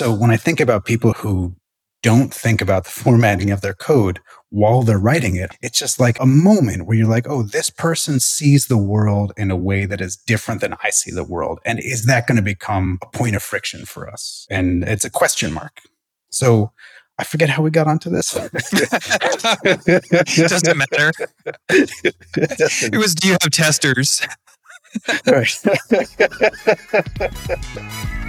So when I think about people who don't think about the formatting of their code while they're writing it, it's just like a moment where you're like, oh, this person sees the world in a way that is different than I see the world. And is that going to become a point of friction for us? And it's a question mark. So I forget how we got onto this. It doesn't matter. it was do you have testers?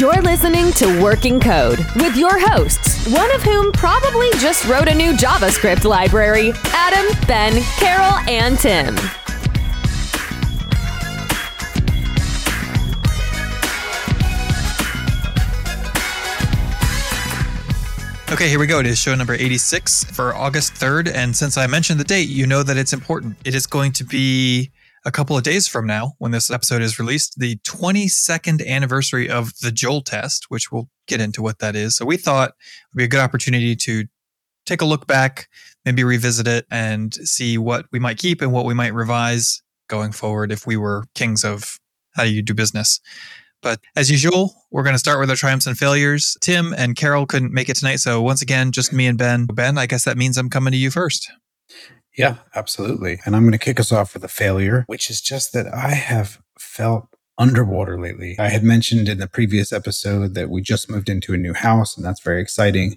You're listening to Working Code with your hosts, one of whom probably just wrote a new JavaScript library Adam, Ben, Carol, and Tim. Okay, here we go. It is show number 86 for August 3rd. And since I mentioned the date, you know that it's important. It is going to be a couple of days from now, when this episode is released, the 22nd anniversary of the Joel test, which we'll get into what that is. So we thought it would be a good opportunity to take a look back, maybe revisit it and see what we might keep and what we might revise going forward if we were kings of how you do business. But as usual, we're going to start with our triumphs and failures. Tim and Carol couldn't make it tonight. So once again, just me and Ben. Ben, I guess that means I'm coming to you first. Yeah, absolutely. And I'm going to kick us off with a failure, which is just that I have felt underwater lately. I had mentioned in the previous episode that we just moved into a new house, and that's very exciting.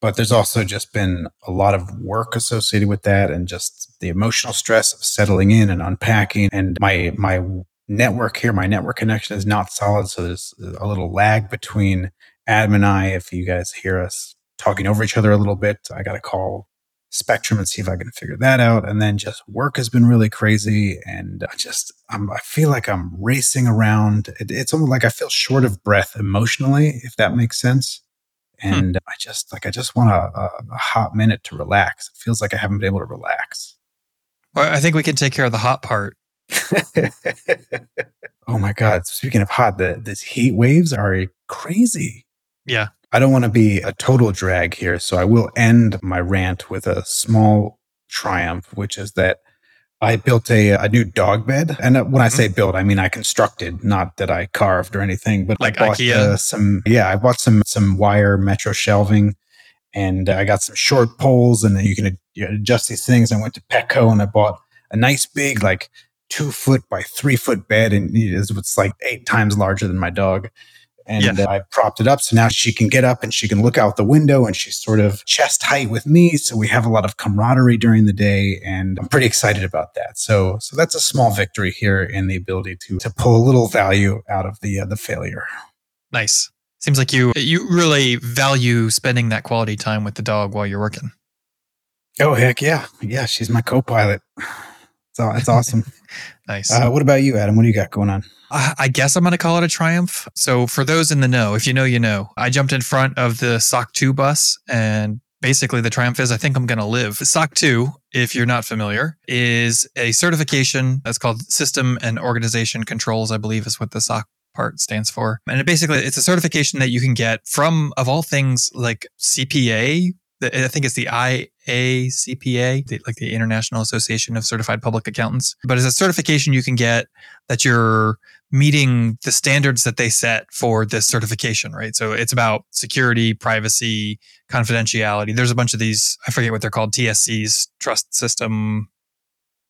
But there's also just been a lot of work associated with that and just the emotional stress of settling in and unpacking. And my, my network here, my network connection is not solid. So there's a little lag between Adam and I. If you guys hear us talking over each other a little bit, I got a call spectrum and see if I can figure that out. And then just work has been really crazy. And I just, I'm, I feel like I'm racing around. It, it's almost like I feel short of breath emotionally, if that makes sense. Hmm. And hmm. I just, like, I just want a, a, a hot minute to relax. It feels like I haven't been able to relax. Well, I think we can take care of the hot part. oh my God. Speaking of hot, the, these heat waves are crazy. Yeah. I don't want to be a total drag here, so I will end my rant with a small triumph, which is that I built a, a new dog bed. And uh, when I say mm-hmm. built, I mean I constructed, not that I carved or anything, but like I bought IKEA. Uh, some, yeah, I bought some, some wire metro shelving and I got some short poles and then you can adjust these things. I went to Petco and I bought a nice big, like two foot by three foot bed and it's like eight times larger than my dog and. I propped it up. So now she can get up and she can look out the window and she's sort of chest height with me. So we have a lot of camaraderie during the day and I'm pretty excited about that. So, so that's a small victory here in the ability to, to pull a little value out of the, uh, the failure. Nice. Seems like you, you really value spending that quality time with the dog while you're working. Oh, heck yeah. Yeah. She's my co-pilot. So it's awesome. nice. Uh, what about you, Adam? What do you got going on? I guess I'm going to call it a triumph. So, for those in the know, if you know, you know, I jumped in front of the SOC 2 bus and basically the triumph is I think I'm going to live. SOC 2, if you're not familiar, is a certification that's called System and Organization Controls, I believe is what the SOC part stands for. And it basically it's a certification that you can get from of all things like CPA, I think it's the IACPA, the, like the International Association of Certified Public Accountants. But it's a certification you can get that you're meeting the standards that they set for this certification, right? So it's about security, privacy, confidentiality. There's a bunch of these, I forget what they're called, TSCs, trust system,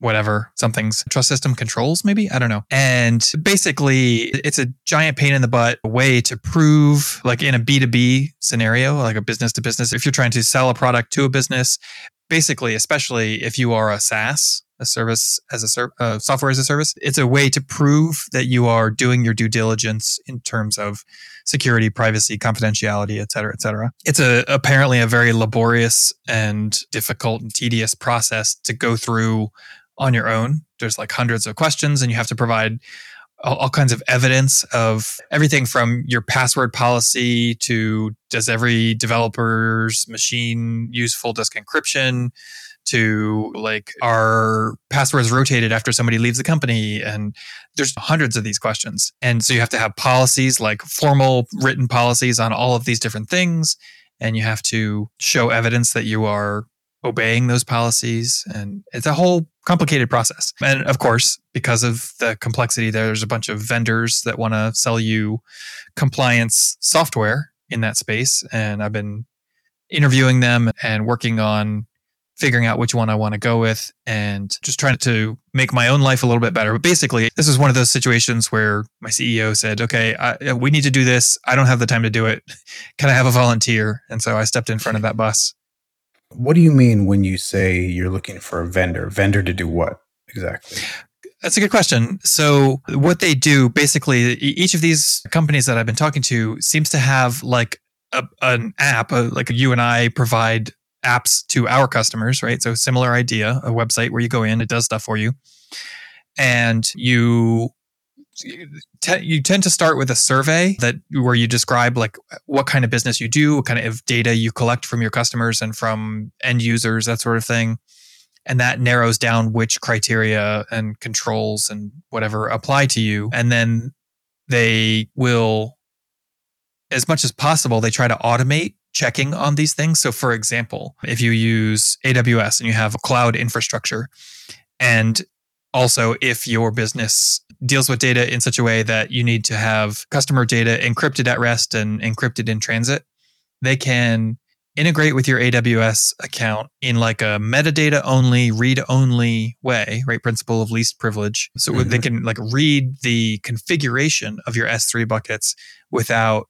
whatever, something's trust system controls, maybe? I don't know. And basically, it's a giant pain in the butt way to prove, like in a B2B scenario, like a business to business, if you're trying to sell a product to a business, basically, especially if you are a SaaS, a service as a ser- uh, software as a service. It's a way to prove that you are doing your due diligence in terms of security, privacy, confidentiality, et cetera, et cetera. It's a apparently a very laborious and difficult and tedious process to go through on your own. There's like hundreds of questions, and you have to provide all, all kinds of evidence of everything from your password policy to does every developer's machine use full disk encryption to like are passwords rotated after somebody leaves the company and there's hundreds of these questions and so you have to have policies like formal written policies on all of these different things and you have to show evidence that you are obeying those policies. And it's a whole complicated process. And of course, because of the complexity, there's a bunch of vendors that want to sell you compliance software in that space. And I've been interviewing them and working on figuring out which one I want to go with and just trying to make my own life a little bit better. But basically, this is one of those situations where my CEO said, okay, I, uh, we need to do this. I don't have the time to do it. Can I have a volunteer? And so I stepped in front of that bus. What do you mean when you say you're looking for a vendor? Vendor to do what exactly? That's a good question. So, what they do basically, each of these companies that I've been talking to seems to have like a, an app, a, like you and I provide apps to our customers, right? So, similar idea, a website where you go in, it does stuff for you, and you you tend to start with a survey that where you describe like what kind of business you do, what kind of data you collect from your customers and from end users, that sort of thing. And that narrows down which criteria and controls and whatever apply to you. And then they will, as much as possible, they try to automate checking on these things. So, for example, if you use AWS and you have a cloud infrastructure, and also if your business deals with data in such a way that you need to have customer data encrypted at rest and encrypted in transit, they can integrate with your AWS account in like a metadata only, read only way, right? Principle of least privilege. So mm-hmm. they can like read the configuration of your S3 buckets without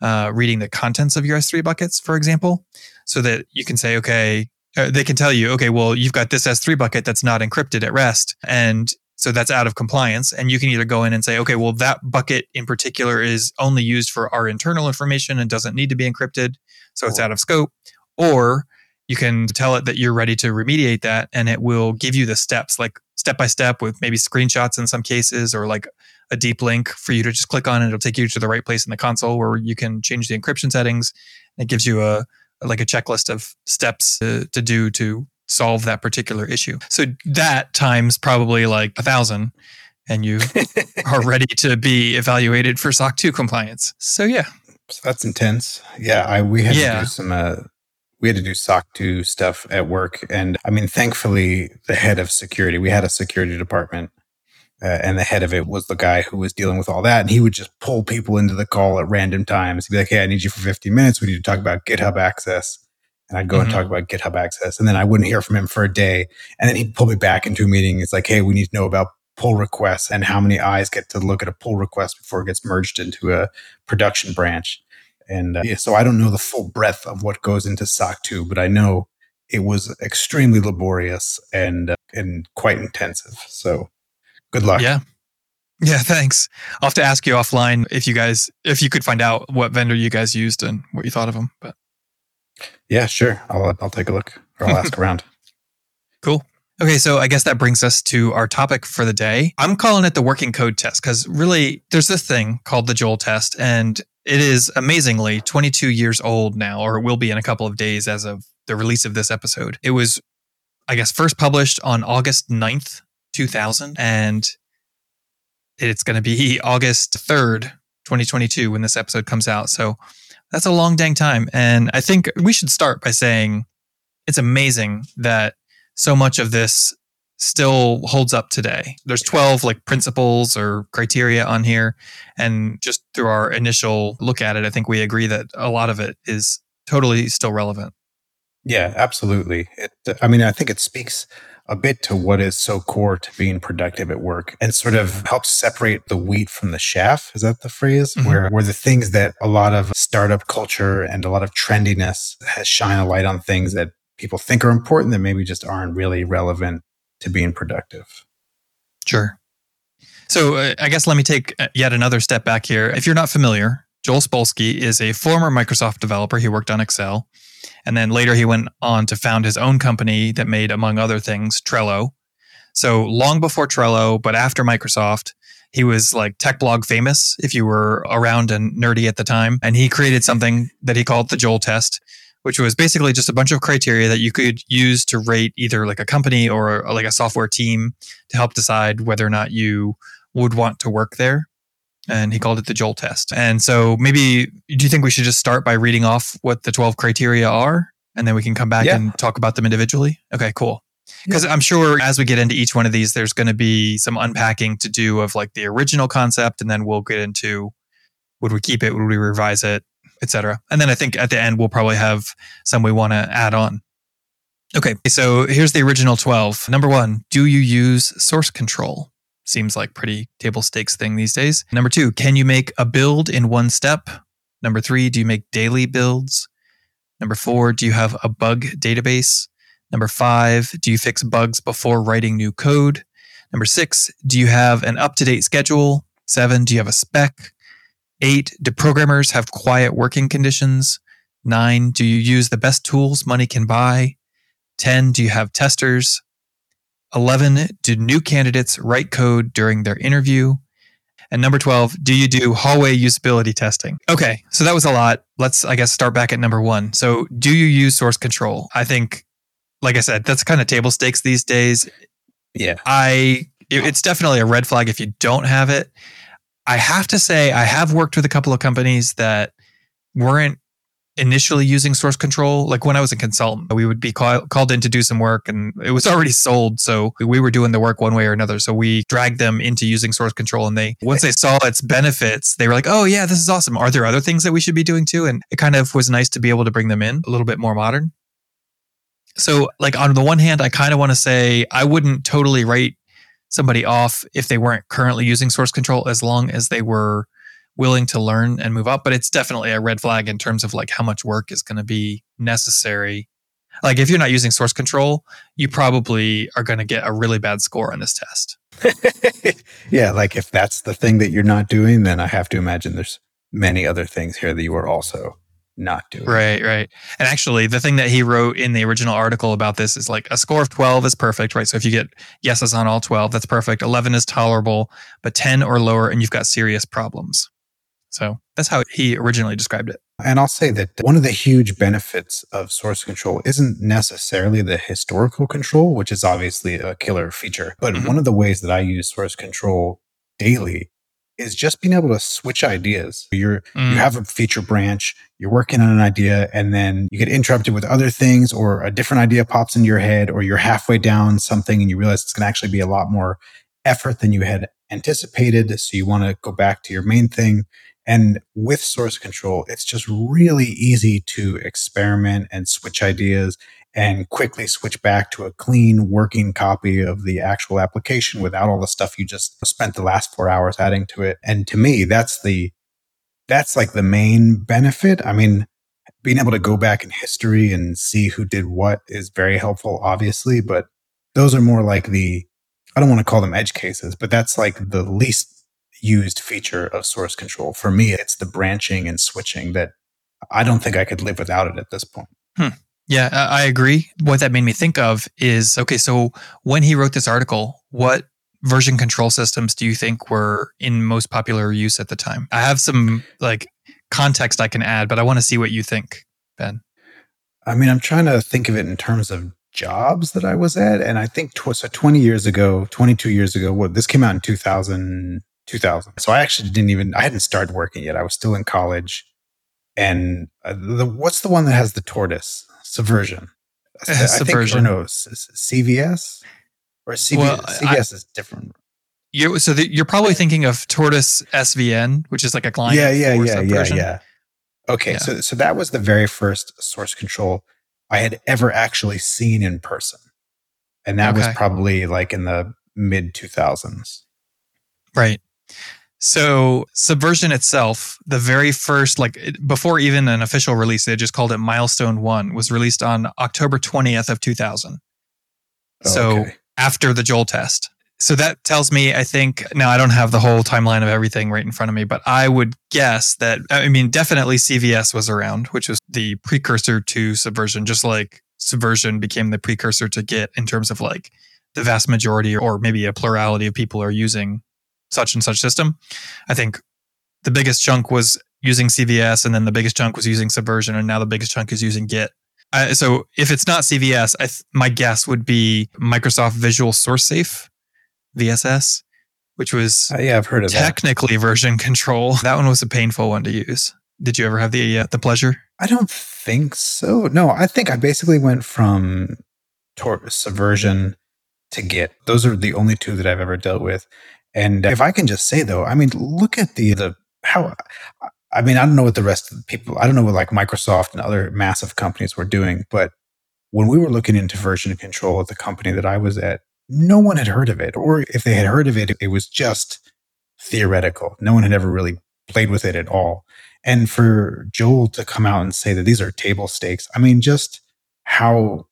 uh, reading the contents of your S3 buckets, for example, so that you can say, okay, uh, they can tell you, okay, well, you've got this S3 bucket that's not encrypted at rest. And so that's out of compliance. And you can either go in and say, okay, well, that bucket in particular is only used for our internal information and doesn't need to be encrypted. So it's out of scope. Or you can tell it that you're ready to remediate that and it will give you the steps, like step by step with maybe screenshots in some cases or like a deep link for you to just click on and it'll take you to the right place in the console where you can change the encryption settings. It gives you a like a checklist of steps to, to do to solve that particular issue. So that times probably like a thousand, and you are ready to be evaluated for SOC 2 compliance. So yeah. So that's intense. Yeah, I we had yeah. to do some uh, we had to do SOC 2 stuff at work. And I mean, thankfully, the head of security, we had a security department, uh, and the head of it was the guy who was dealing with all that. And he would just pull people into the call at random times. He'd be like, Hey, I need you for 15 minutes. We need to talk about GitHub access and I'd go mm-hmm. and talk about GitHub access, and then I wouldn't hear from him for a day, and then he'd pull me back into a meeting. It's like, hey, we need to know about pull requests and how many eyes get to look at a pull request before it gets merged into a production branch. And uh, yeah, so I don't know the full breadth of what goes into SOC 2, but I know it was extremely laborious and uh, and quite intensive. So good luck. Yeah. Yeah, thanks. I'll have to ask you offline if you guys if you could find out what vendor you guys used and what you thought of them. But yeah, sure. I'll uh, I'll take a look or I'll ask around. Cool. Okay, so I guess that brings us to our topic for the day. I'm calling it the working code test because really there's this thing called the Joel test, and it is amazingly 22 years old now, or it will be in a couple of days as of the release of this episode. It was, I guess, first published on August 9th, 2000, and it's going to be August 3rd, 2022 when this episode comes out. So that's a long dang time. And I think we should start by saying it's amazing that so much of this still holds up today. There's 12 like principles or criteria on here. And just through our initial look at it, I think we agree that a lot of it is totally still relevant. Yeah, absolutely. It, I mean, I think it speaks a bit to what is so core to being productive at work and sort of helps separate the wheat from the chaff. Is that the phrase? Mm-hmm. Where, where the things that a lot of startup culture and a lot of trendiness has shine a light on things that people think are important that maybe just aren't really relevant to being productive. Sure. So uh, I guess let me take uh, yet another step back here. If you're not familiar, Joel Spolsky is a former Microsoft developer. He worked on Excel. And then later he went on to found his own company that made, among other things, Trello. So long before Trello, but after Microsoft, he was like tech blog famous if you were around and nerdy at the time. And he created something that he called the Joel test, which was basically just a bunch of criteria that you could use to rate either like a company or like a software team to help decide whether or not you would want to work there and he called it the Joel test. And so maybe do you think we should just start by reading off what the 12 criteria are and then we can come back Yeah. and talk about them individually? Okay, cool. Because I'm sure as we get into each one of these, there's going to be some unpacking to do of like the original concept, and then we'll get into would we keep it, would we revise it, etc. And then I think at the end we'll probably have some we want to add on. Okay, so here's the original 12. Number one, do you use source control? Seems like pretty table stakes thing these days. Number two, can you make a build in one step? Number three, do you make daily builds? Number four, do you have a bug database? Number five, do you fix bugs before writing new code? Number six, do you have an up to date schedule? Seven, do you have a spec? Eight, do programmers have quiet working conditions? Nine, do you use the best tools money can buy? 10, do you have testers? 11, do new candidates write code during their interview? And number 12, do you do hallway usability testing? Okay, so that was a lot. Let's, I guess, start back at number one. So, do you use source control? I think, like I said, that's kind of table stakes these days. Yeah. I, it- it's definitely a red flag if you don't have it. I have to say, I have worked with a couple of companies that weren't initially using source control. Like when I was a consultant, we would be call, called in to do some work and it was already sold. So we were doing the work one way or another. So we dragged them into using source control. And they, once they saw its benefits, they were like, oh, yeah, this is awesome. Are there other things that we should be doing too? And it kind of was nice to be able to bring them in a little bit more modern. So, like, on the one hand, I kind of want to say I wouldn't totally write somebody off if they weren't currently using source control as long as they were willing to learn and move up but it's definitely a red flag in terms of like how much work is going to be necessary. Like if you're not using source control you probably are going to get a really bad score on this test. Yeah, like if that's the thing that you're not doing, then I have to imagine there's many other things here that you are also not doing. right right. And actually the thing that he wrote in the original article about this is like a score of 12 is perfect right? So if you get yeses on all 12 that's perfect. 11 is tolerable but 10 or lower and you've got serious problems so that's how he originally described it And I'll say that one of the huge benefits of source control isn't necessarily the historical control, which is obviously a killer feature. But Mhm. one of the ways that I use source control daily is just being able to switch ideas. You're Mm. you have a feature branch, you're working on an idea, and then you get interrupted with other things, or a different idea pops into your head, or you're halfway down something and you realize it's going to actually be a lot more effort than you had anticipated. So you want to go back to your main thing. And with source control, it's just really easy to experiment and switch ideas and quickly switch back to a clean working copy of the actual application without all the stuff you just spent the last four hours adding to it. And to me, that's the, that's like the main benefit. I mean, being able to go back in history and see who did what is very helpful, obviously, but those are more like the, I don't want to call them edge cases, but that's like the least used feature of source control. For me, it's the branching and switching that I don't think I could live without it at this point. Hmm. Yeah, I agree. What that made me think of is okay, so when he wrote this article, what version control systems do you think were in most popular use at the time? I have some like context I can add, but I want to see what you think, Ben. I mean, I'm trying to think of it in terms of jobs that I was at. And I think tw- so 20 years ago, 22 years ago, what this came out in 2000, 2000. So I actually didn't even, I hadn't started working yet. I was still in college. And uh, the, what's the one that has the tortoise? Subversion. I think- Subversion. or no, S- S- CVS or CV, Well, I- CVS is different. You so the, you're probably thinking of Tortoise SVN, which is like a client. yeah, yeah, yeah, yeah, Subversion. yeah. Okay, Yeah. so so that was the very first source control I had ever actually seen in person, and that was probably like in the mid two thousands. Right. So Subversion itself, the very first, like before even an official release, they just called it Milestone One, was released on October 20th of 2000. So after the Joel test. So that tells me, I think, now I don't have the whole timeline of everything right in front of me, but I would guess that, I mean, definitely CVS was around, which was the precursor to Subversion, just like Subversion became the precursor to Git in terms of like the vast majority or maybe a plurality of people are using such and such system. I think the biggest chunk was using CVS, and then the biggest chunk was using Subversion, and now the biggest chunk is using Git. Uh, so if it's not CVS, I th- my guess would be Microsoft Visual Source Safe, VSS, which was Uh, yeah, I've heard of that. technically version control. That one was a painful one to use. Did you ever have the uh, the pleasure? I don't think so. No, I think I basically went from tor- Subversion to Git. Those are the only two that I've ever dealt with. And uh, if I can just say though, I mean, look at the the how. I mean, I don't know what the rest of the people. I don't know what like Microsoft and other massive companies were doing, but when we were looking into version control at the company that I was at, no one had heard of it, or if they had heard of it, it was just theoretical. No one had ever really played with it at all. And for Joel to come out and say that these are table stakes, I mean, just how,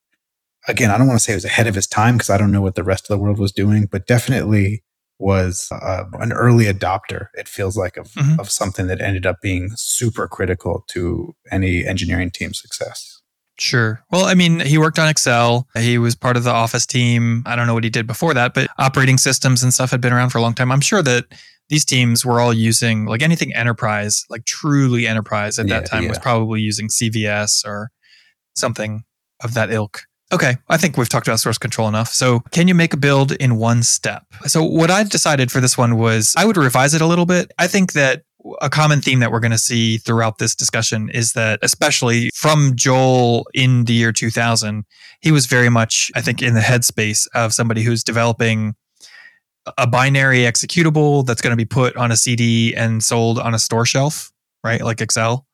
again, I don't want to say it was ahead of his time because I don't know what the rest of the world was doing, but definitely was uh, an early adopter, it feels like, of, mm-hmm. of something that ended up being super critical to any engineering team success. Sure. Well, I mean, he worked on Excel. He was part of the Office team. I don't know what he did before that, but operating systems and stuff had been around for a long time. I'm sure that these teams were all using like anything enterprise, like truly enterprise at yeah, that time yeah. was probably using CVS or something of that ilk. Okay, I think we've talked about source control enough. So, can you make a build in one step? So, what I decided for this one was I would revise it a little bit. I think that a common theme that we're going to see throughout this discussion is that, especially from Joel in the year 2000, he was very much, I think, in the headspace of somebody who's developing a binary executable that's going to be put on a CD and sold on a store shelf, right? Like Excel.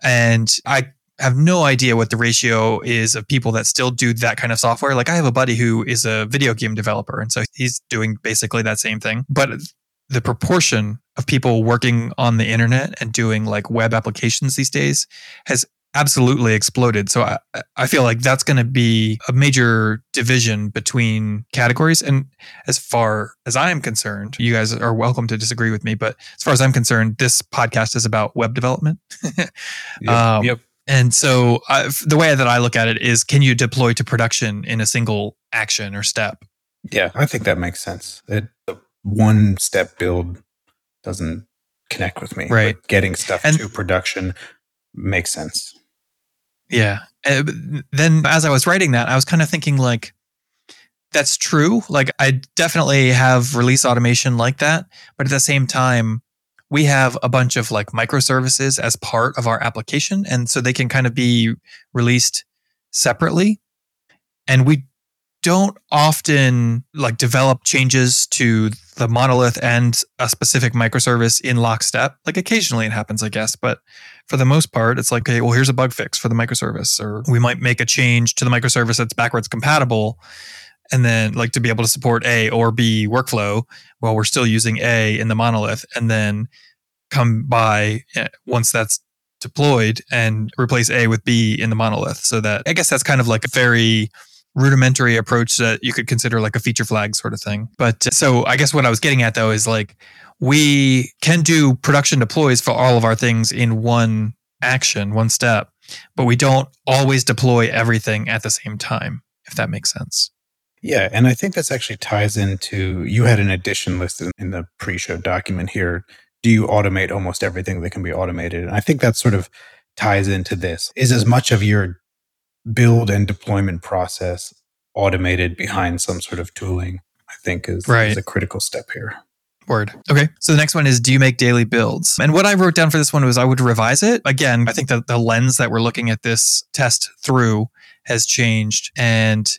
And I have no idea what the ratio is of people that still do that kind of software. Like I have a buddy who is a video game developer, and so he's doing basically that same thing. But the proportion of people working on the internet and doing like web applications these days has absolutely exploded. So I, I feel like that's going to be a major division between categories. And as far as I am concerned, you guys are welcome to disagree with me, but as far as I'm concerned, this podcast is about web development. yep, um, yep. And so I, the way that I look at it is can you deploy to production in a single action or step? Yeah, I think that makes sense. It, the one step build doesn't connect with me. Right. getting stuff and, to production makes sense. Yeah. Uh, then as I was writing that, I was kind of thinking like, that's true. Like I definitely have release automation like that. But at the same time, we have a bunch of like microservices as part of our application. And so they can kind of be released separately. And we don't often like develop changes to the monolith and a specific microservice in lockstep. Like occasionally it happens, I guess, but for the most part, it's like, okay, well, here's a bug fix for the microservice, or we might make a change to the microservice that's backwards compatible. And then like to be able to support A or B workflow while we're still using A in the monolith and then come by eh, once that's deployed and replace A with B in the monolith. So that I guess that's kind of like a very rudimentary approach that you could consider like a feature flag sort of thing. But uh, so I guess what I was getting at though is like we can do production deploys for all of our things in one action, one step, but we don't always deploy everything at the same time, if that makes sense. Yeah, and I think this actually ties into you had an addition listed in the pre-show document here. Do you automate almost everything that can be automated? And I think that sort of ties into this. Is as much of your build and deployment process automated behind some sort of tooling, I think is, right. is a critical step here. Word. Okay. So the next one is do you make daily builds? And what I wrote down for this one was I would revise it. Again, I think that the lens that we're looking at this test through has changed. And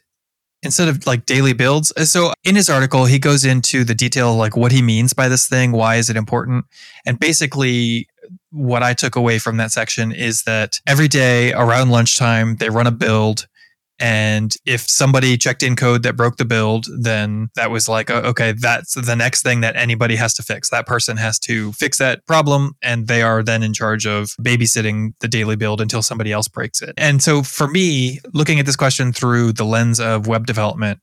instead of like daily builds, uh, so in his article, he goes into the detail like what he means by this thing, why is it important? And basically, what I took away from that section is that every day around lunchtime, they run a build and if somebody checked in code that broke the build, then that was like, oh, okay, that's the next thing that anybody has to fix. That person has to fix that problem, and they are then in charge of babysitting the daily build until somebody else breaks it. And so for me, looking at this question through the lens of web development,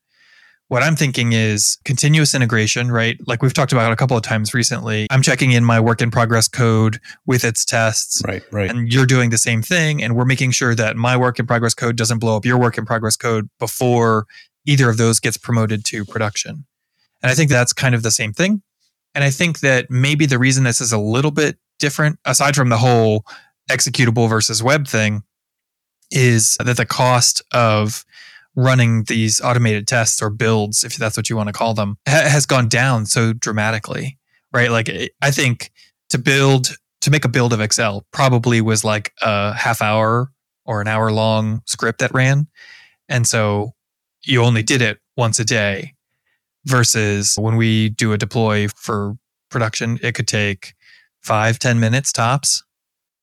what I'm thinking is continuous integration, right? Like we've talked about a couple of times recently. I'm checking in my work in progress code with its tests. Right, right. And you're doing the same thing. And we're making sure that my work in progress code doesn't blow up your work in progress code before either of those gets promoted to production. And I think that's kind of the same thing. And I think that maybe the reason this is a little bit different, aside from the whole executable versus web thing, is that the cost of running these automated tests or builds, if that's what you want to call them, ha- has gone down so dramatically, right? Like I think to build to make a build of Excel probably was like a half hour or an hour long script that ran. And so you only did it once a day versus when we do a deploy for production, it could take five, ten minutes tops.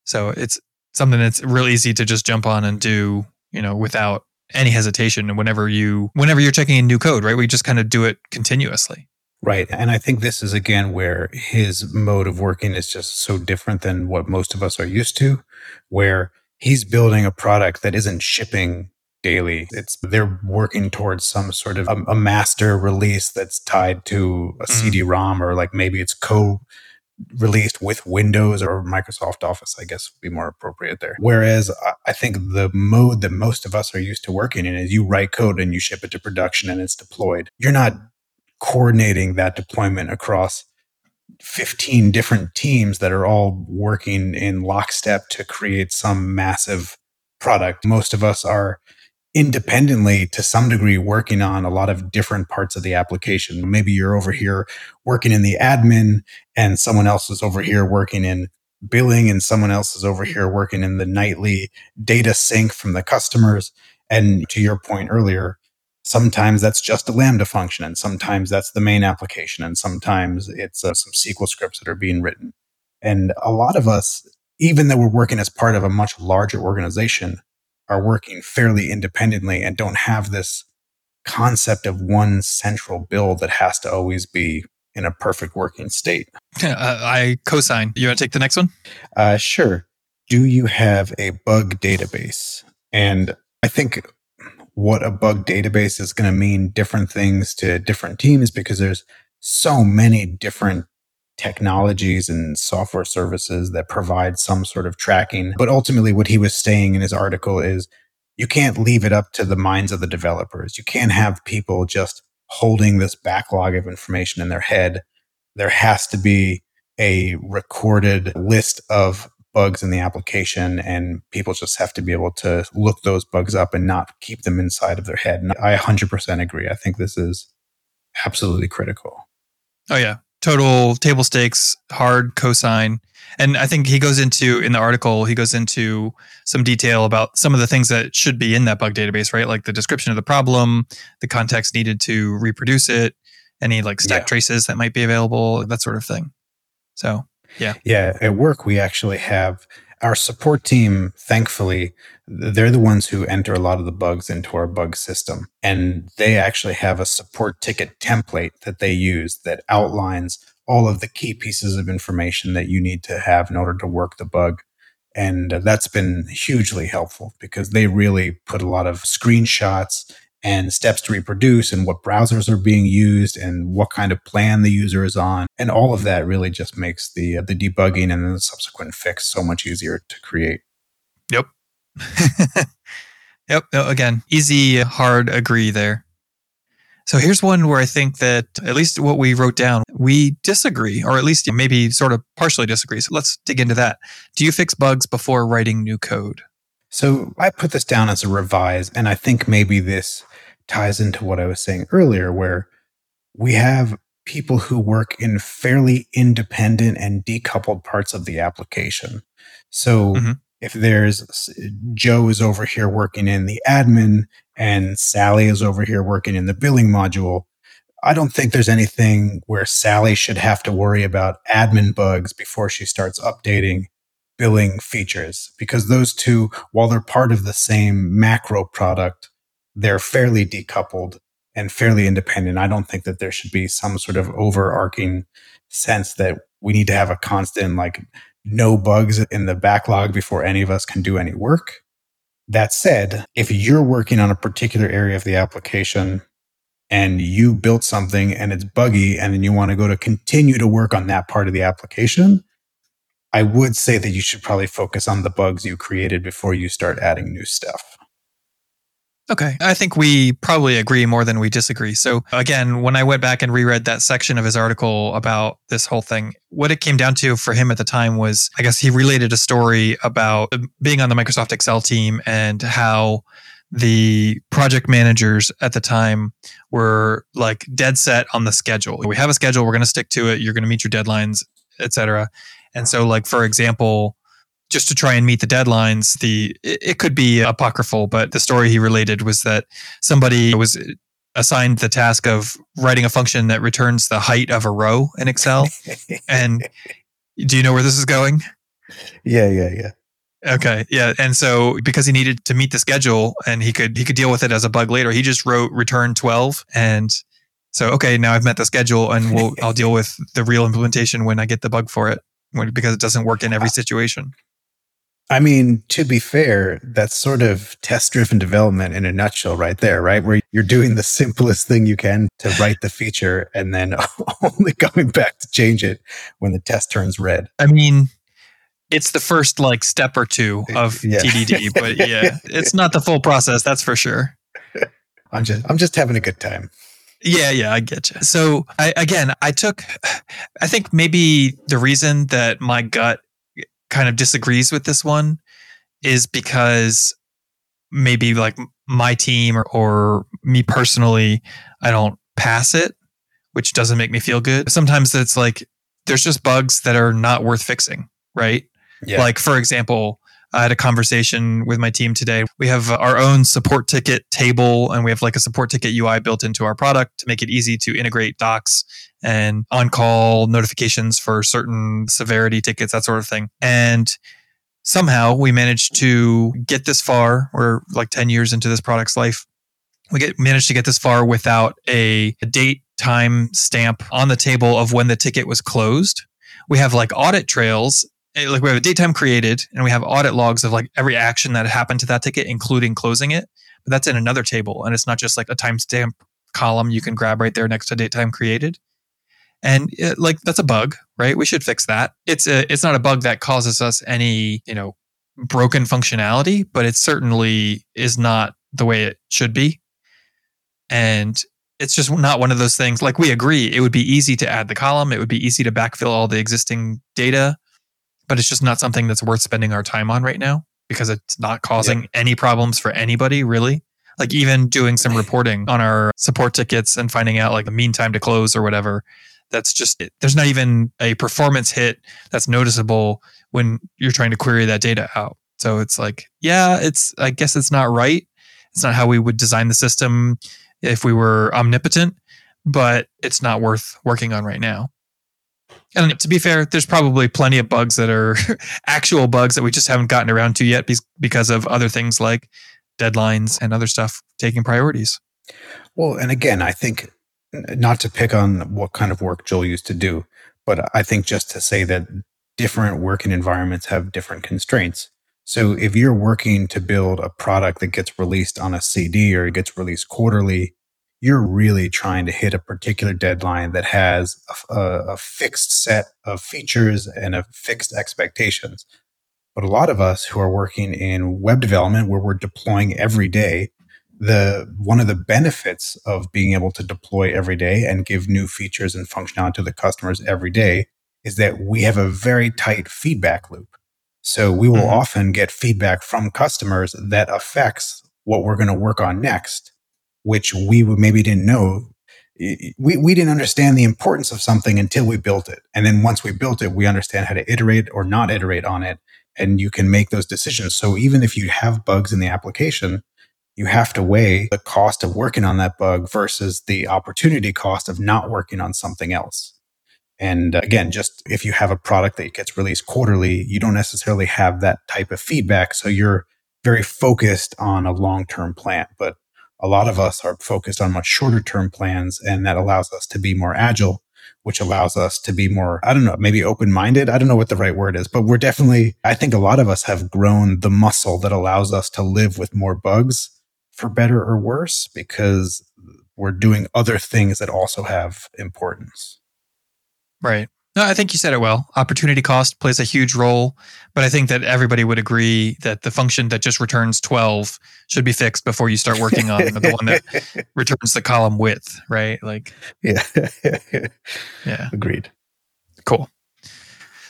So it's something that's real easy to just jump on and do, you know, without any hesitation. And whenever you, whenever you're checking in new code, right? We just kind of do it continuously. Right. And I think this is again where his mode of working is just so different than what most of us are used to, where he's building a product that isn't shipping daily. It's they're working towards some sort of a, a master release that's tied to a mm. CD-ROM or like maybe it's co released with Windows or Microsoft Office, I guess would be more appropriate there. Whereas I think the mode that most of us are used to working in is you write code and you ship it to production and it's deployed. You're not coordinating that deployment across 15 different teams that are all working in lockstep to create some massive product. Most of us are independently to some degree working on a lot of different parts of the application. Maybe you're over here working in the admin and someone else is over here working in billing and someone else is over here working in the nightly data sync from the customers. And to your point earlier, sometimes that's just a Lambda function, and sometimes that's the main application, and sometimes it's uh, some SQL scripts that are being written. And a lot of us, even though we're working as part of a much larger organization, are working fairly independently and don't have this concept of one central build that has to always be in a perfect working state. Uh, I co-sign. You want to take the next one? Uh, sure. Do you have a bug database? And I think what a bug database is going to mean different things to different teams because there's so many different technologies and software services that provide some sort of tracking. But ultimately, what he was saying in his article is you can't leave it up to the minds of the developers. You can't have people just holding this backlog of information in their head. There has to be a recorded list of bugs in the application and people just have to be able to look those bugs up and not keep them inside of their head. And I 100% agree. I think this is absolutely critical. Oh yeah. Total table stakes, hard co-sign And I think he goes into in the article, he goes into some detail about some of the things that should be in that bug database, right? Like the description of the problem, the context needed to reproduce it, any like stack yeah. traces that might be available, that sort of thing. So yeah. Yeah. At work, we actually have our support team, thankfully, they're the ones who enter a lot of the bugs into our bug system. And they actually have a support ticket template that they use that outlines all of the key pieces of information that you need to have in order to work the bug. And that's been hugely helpful because they really put a lot of screenshots and steps to reproduce and what browsers are being used and what kind of plan the user is on. And all of that really just makes the uh, the debugging and the subsequent fix so much easier to create. Yep. again, easy, hard agree there. So here's one where I think that at least what we wrote down, we disagree, or at least maybe sort of partially disagree. So let's dig into that. Do you fix bugs before writing new code? So I put this down as a revise, and I think maybe this ties into what I was saying earlier, where we have people who work in fairly independent and decoupled parts of the application. So mm-hmm. If there's Joe is over here working in the admin and Sally is over here working in the billing module, I don't think there's anything where Sally should have to worry about admin bugs before she starts updating billing features because those two, while they're part of the same macro product, they're fairly decoupled and fairly independent. I don't think that there should be some sort of overarching sense that we need to have a constant, like, no bugs in the backlog before any of us can do any work. That said, if you're working on a particular area of the application and you built something and it's buggy and then you want to go to continue to work on that part of the application, I would say that you should probably focus on the bugs you created before you start adding new stuff. Okay. I think we probably agree more than we disagree. So, again, when I went back and reread that section of his article about this whole thing, what it came down to for him at the time was I guess he related a story about um, being on the Microsoft Excel team and how the project managers at the time were like dead set on the schedule. We have a schedule, we're going to stick to it, you're going to meet your deadlines, etc. And so, like for example, just to try and meet the deadlines, the it, it could be apocryphal, but the story he related was that somebody was assigned the task of writing a function that returns the height of a row in Excel. and do you know where this is going? Yeah, yeah, yeah. Okay, yeah, and so because he needed to meet the schedule and he could he could deal with it as a bug later, he just wrote return twelve, and so okay, now I've met the schedule, and we'll I'll deal with the real implementation when I get the bug for it, when, because it doesn't work in every situation. I mean, to be fair, that's sort of test driven development in a nutshell, right there, right? Where you're doing the simplest thing you can to write the feature and then only coming back to change it when the test turns red. I mean, it's the first like step or two of yeah. TDD, but yeah, it's not the full process. That's for sure. I'm just, I'm just having a good time. Yeah, yeah, I get you. So I, again, I took, I think maybe the reason that my gut kind of disagrees with this one is because maybe like my team or, or me personally, I don't pass it, which doesn't make me feel good. Sometimes it's like there's just bugs that are not worth fixing, right? Yeah. Like for example, I had a conversation with my team today. We have our own support ticket table and we have like a support ticket UI built into our product to make it easy to integrate docs and on call notifications for certain severity tickets, that sort of thing. And somehow we managed to get this far. We're like 10 years into this product's life. We get managed to get this far without a, a date time stamp on the table of when the ticket was closed. We have like audit trails Eh, like we have a date time created and we have audit logs of like every action that happened to that ticket, including closing it. But that's in another table. And it's not just like a timestamp column you can grab right there next to date time created. And it, like that's a bug, right? We should fix that. It's a, it's not a bug that causes us any, you know, broken functionality, but it certainly is not the way it should be. And it's just not one of those things. Like we agree, it would be easy to add the column. It would be easy to backfill all the existing data but it's just not something that's worth spending our time on right now because it's not causing yep. any problems for anybody really. Like even doing some reporting on our support tickets and finding out like the mean time to close or whatever. That's just there's not even a performance hit that's noticeable when you're trying to query that data out. So it's like, yeah, it's I guess it's not right. It's not how we would design the system if we were omnipotent, but it's not worth working on right now. And to be fair, there's probably plenty of bugs that are actual bugs that we just haven't gotten around to yet because of other things like deadlines and other stuff taking priorities. Well, and again, I think not to pick on what kind of work Joel used to do, but I think just to say that different working environments have different constraints. So if you're working to build a product that gets released on a CD or it gets released quarterly, you're really trying to hit a particular deadline that has a, a, fixed set of features and a fixed expectations. But a lot of us who are working in web development where we're deploying every day, the one of the benefits of being able to deploy every day and give new features and functionality to the customers every day is that we have a very tight feedback loop. So we will mm-hmm. often get feedback from customers that affects what we're going to work on next which we maybe didn't know. We, we didn't understand the importance of something until we built it. And then once we built it, we understand how to iterate or not iterate on it. And you can make those decisions. So even if you have bugs in the application, you have to weigh the cost of working on that bug versus the opportunity cost of not working on something else. And uh, again, just if you have a product that gets released quarterly, you don't necessarily have that type of feedback. So you're very focused on a long term plan. But a lot of us are focused on much shorter term plans and that allows us to be more agile which allows us to be more i don't know maybe open minded i don't know what the right word is but we're definitely i think a lot of us have grown the muscle that allows us to live with more bugs for better or worse because we're doing other things that also have importance right no, I think you said it well. Opportunity cost plays a huge role, but I think that everybody would agree that the function that just returns 12 should be fixed before you start working on the one that returns the column width, right? Like Yeah. yeah. Agreed. Cool.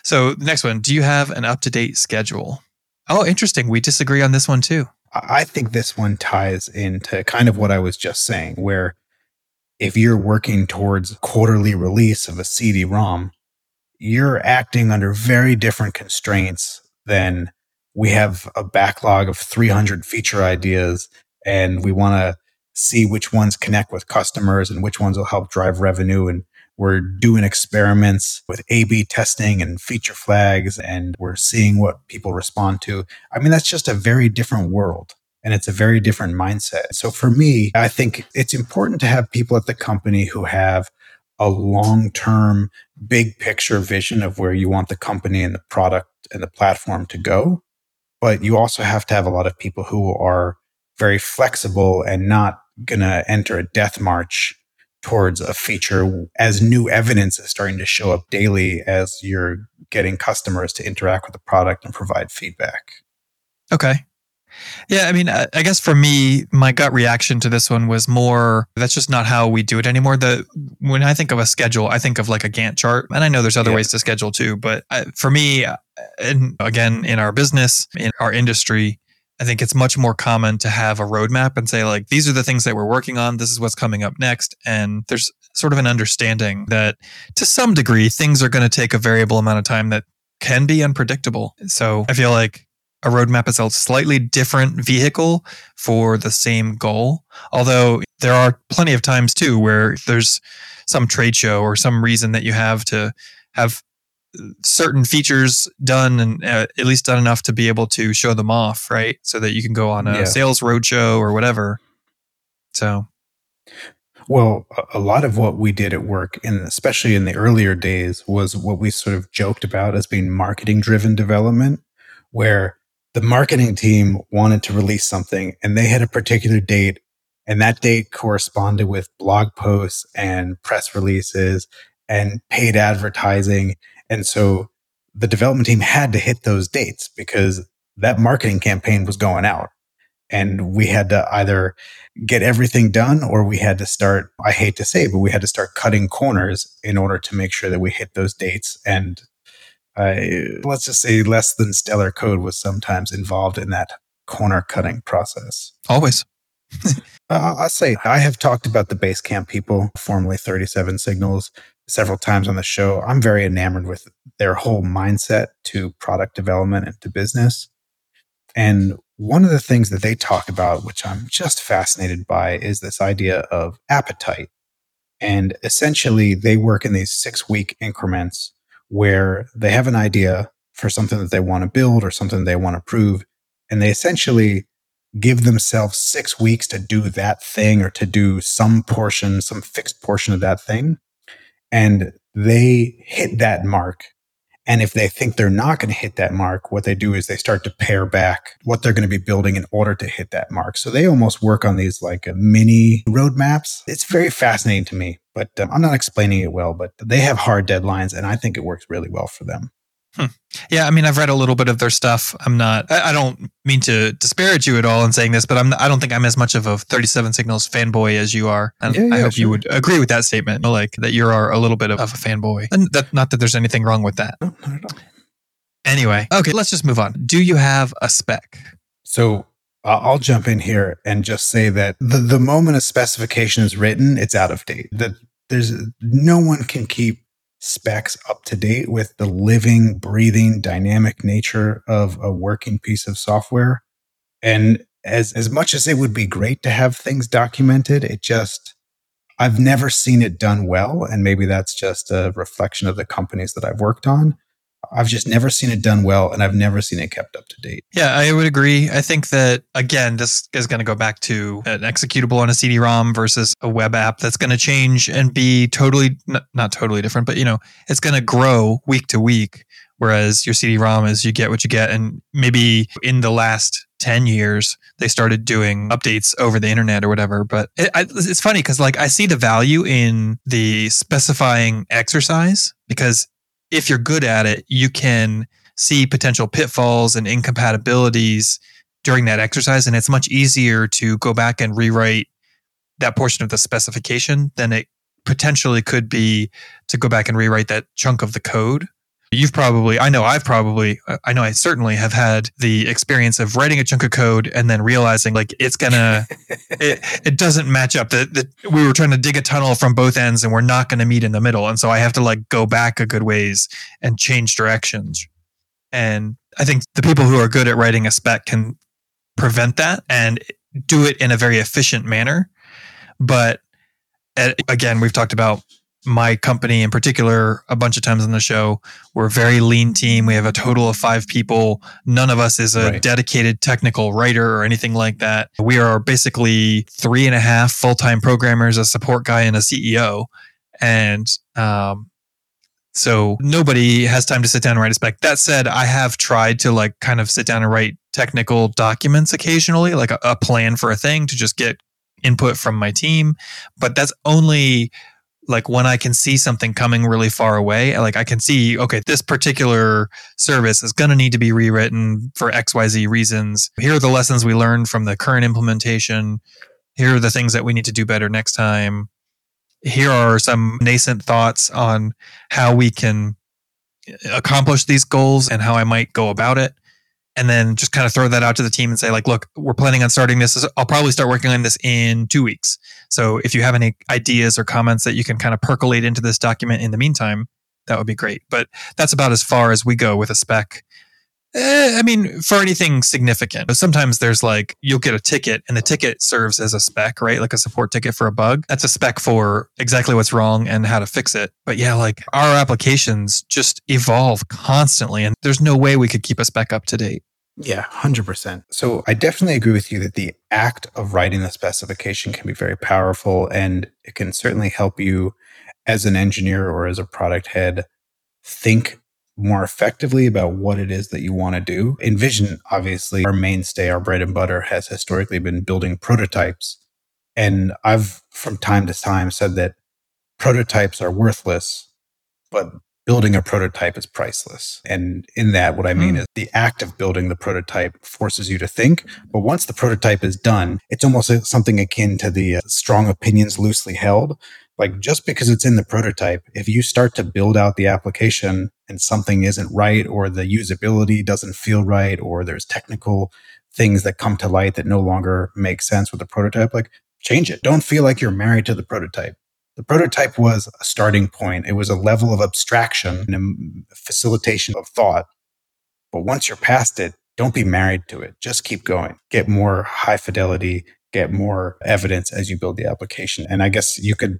So, next one, do you have an up-to-date schedule? Oh, interesting. We disagree on this one too. I think this one ties into kind of what I was just saying where if you're working towards quarterly release of a CD-ROM, you're acting under very different constraints than we have a backlog of 300 feature ideas and we want to see which ones connect with customers and which ones will help drive revenue. And we're doing experiments with A B testing and feature flags, and we're seeing what people respond to. I mean, that's just a very different world and it's a very different mindset. So for me, I think it's important to have people at the company who have a long term, big picture vision of where you want the company and the product and the platform to go. But you also have to have a lot of people who are very flexible and not going to enter a death march towards a feature as new evidence is starting to show up daily as you're getting customers to interact with the product and provide feedback. Okay. Yeah, I mean, I guess for me, my gut reaction to this one was more that's just not how we do it anymore. The when I think of a schedule, I think of like a Gantt chart, and I know there's other yeah. ways to schedule too. But I, for me, uh, and again, in our business, in our industry, I think it's much more common to have a roadmap and say, like, these are the things that we're working on. This is what's coming up next. And there's sort of an understanding that to some degree, things are going to take a variable amount of time that can be unpredictable. So I feel like a roadmap is a slightly different vehicle for the same goal. Although there are plenty of times too where there's some trade show or some reason that you have to have certain features done and uh, at least done enough to be able to show them off, right? So that you can go on a yeah. sales roadshow or whatever. So, well, a lot of what we did at work, and especially in the earlier days, was what we sort of joked about as being marketing driven development, where the marketing team wanted to release something and they had a particular date and that date corresponded with blog posts and press releases and paid advertising and so the development team had to hit those dates because that marketing campaign was going out. And we had to either get everything done or we had to start, I hate to say, but we had to start cutting corners in order to make sure that we hit those dates. And I, let's just say less than stellar code was sometimes involved in that corner cutting process. Always. uh, I'll say I have talked about the Basecamp people, formerly 37 Signals, several times on the show. I'm very enamored with their whole mindset to product development and to business. And one of the things that they talk about, which I'm just fascinated by, is this idea of appetite. And essentially, they work in these six week increments where they have an idea for something that they want to build or something they want to prove. And they essentially give themselves six weeks to do that thing or to do some portion, some fixed portion of that thing and they hit that mark. And if they think they're not going to hit that mark, what they do is they start to pare back what they're going to be building in order to hit that mark. So they almost work on these like uh, mini roadmaps. It's very fascinating to me, but um, I'm not explaining it well, but they have hard deadlines and I think it works really well for them. Hmm. Yeah, I mean, I've read a little bit of their stuff. I'm not. I, I don't mean to disparage you at all in saying this, but I'm. I don't think I'm as much of a 37 Signals fanboy as you are, and yeah, yeah, I hope sure. you would agree with that statement. Like that you are a little bit of, of a fanboy, and that not that there's anything wrong with that. No, not at all. Anyway, okay, let's just move on. Do you have a spec? So I'll jump in here and just say that the, the moment a specification is written, it's out of date. That there's no one can keep specs up to date with the living, breathing, dynamic nature of a working piece of software. And as, as much as it would be great to have things documented, it just, I've never seen it done well. And maybe that's just a reflection of the companies that I've worked on. I've just never seen it done well and I've never seen it kept up to date. Yeah, I would agree. I think that, again, this is going to go back to an executable on a CD ROM versus a web app that's going to change and be totally, not totally different, but, you know, it's going to grow week to week. Whereas your CD ROM is you get what you get. And maybe in the last 10 years, they started doing updates over the internet or whatever. But it, I, it's funny because, like, I see the value in the specifying exercise because if you're good at it, you can see potential pitfalls and incompatibilities during that exercise. And it's much easier to go back and rewrite that portion of the specification than it potentially could be to go back and rewrite that chunk of the code. You've probably, I know I've probably, I know I certainly have had the experience of writing a chunk of code and then realizing like it's gonna, it, it doesn't match up. That that we were trying to dig a tunnel from both ends and we're not going to meet in the middle. And so I have to like go back a good ways and change directions. And I think the people who are good at writing a spec can prevent that and do it in a very efficient manner. But uh, again, we've talked about my company in particular a bunch of times on the show. We're a very lean team. We have a total of five people. None of us is a right. dedicated technical writer or anything like that. We are basically three and a half full time programmers, a support guy, and a CEO. And um, so nobody has time to sit down and write a spec. That said, I have tried to like kind of sit down and write technical documents occasionally, like a, a plan for a thing to just get input from my team. But that's only like when I can see something coming really far away, like I can see, okay, this particular service is going to need to be rewritten for XYZ reasons. Here are the lessons we learned from the current implementation. Here are the things that we need to do better next time here are some nascent thoughts on how we can eh, accomplish these goals and how I might go about it. And then just kind of throw that out to the team and say, like, look, we're planning on starting this. I'll probably start working on this in two weeks. So if you have any ideas or comments that you can kind of percolate into this document in the meantime, that would be great. But that's about as far as we go with a spec. Eh, I mean, for anything significant. Sometimes there's like, you'll get a ticket and the ticket serves as a spec, right? Like a support ticket for a bug. That's a spec for exactly what's wrong and how to fix it. But yeah, like our applications just evolve constantly and there's no way we could keep a spec up to date. Yeah, 100%. So I definitely agree with you that the act of writing the specification can be very powerful and it can certainly help you as an engineer or as a product head think more effectively about what it is that you want to do. InVision, obviously, our mainstay, our bread and butter has historically been building prototypes. And I've from time to time said that prototypes are worthless, but building a prototype is priceless. And in that, what I mean mm. is the act of building the prototype forces you to think. But once the prototype is done, it's almost something akin to the uh, strong opinions loosely held. Like just because it's in the prototype, if you start to build out the application and something isn't right or the usability doesn't feel right or there's technical things that come to light that no longer make sense with the prototype, like change it. Don't feel like you're married to the prototype. The prototype was a starting point. It was a level of abstraction and a facilitation of thought. But once you're past it, don't be married to it. Just keep going. Get more high fidelity, get more evidence as you build the application. And I guess you could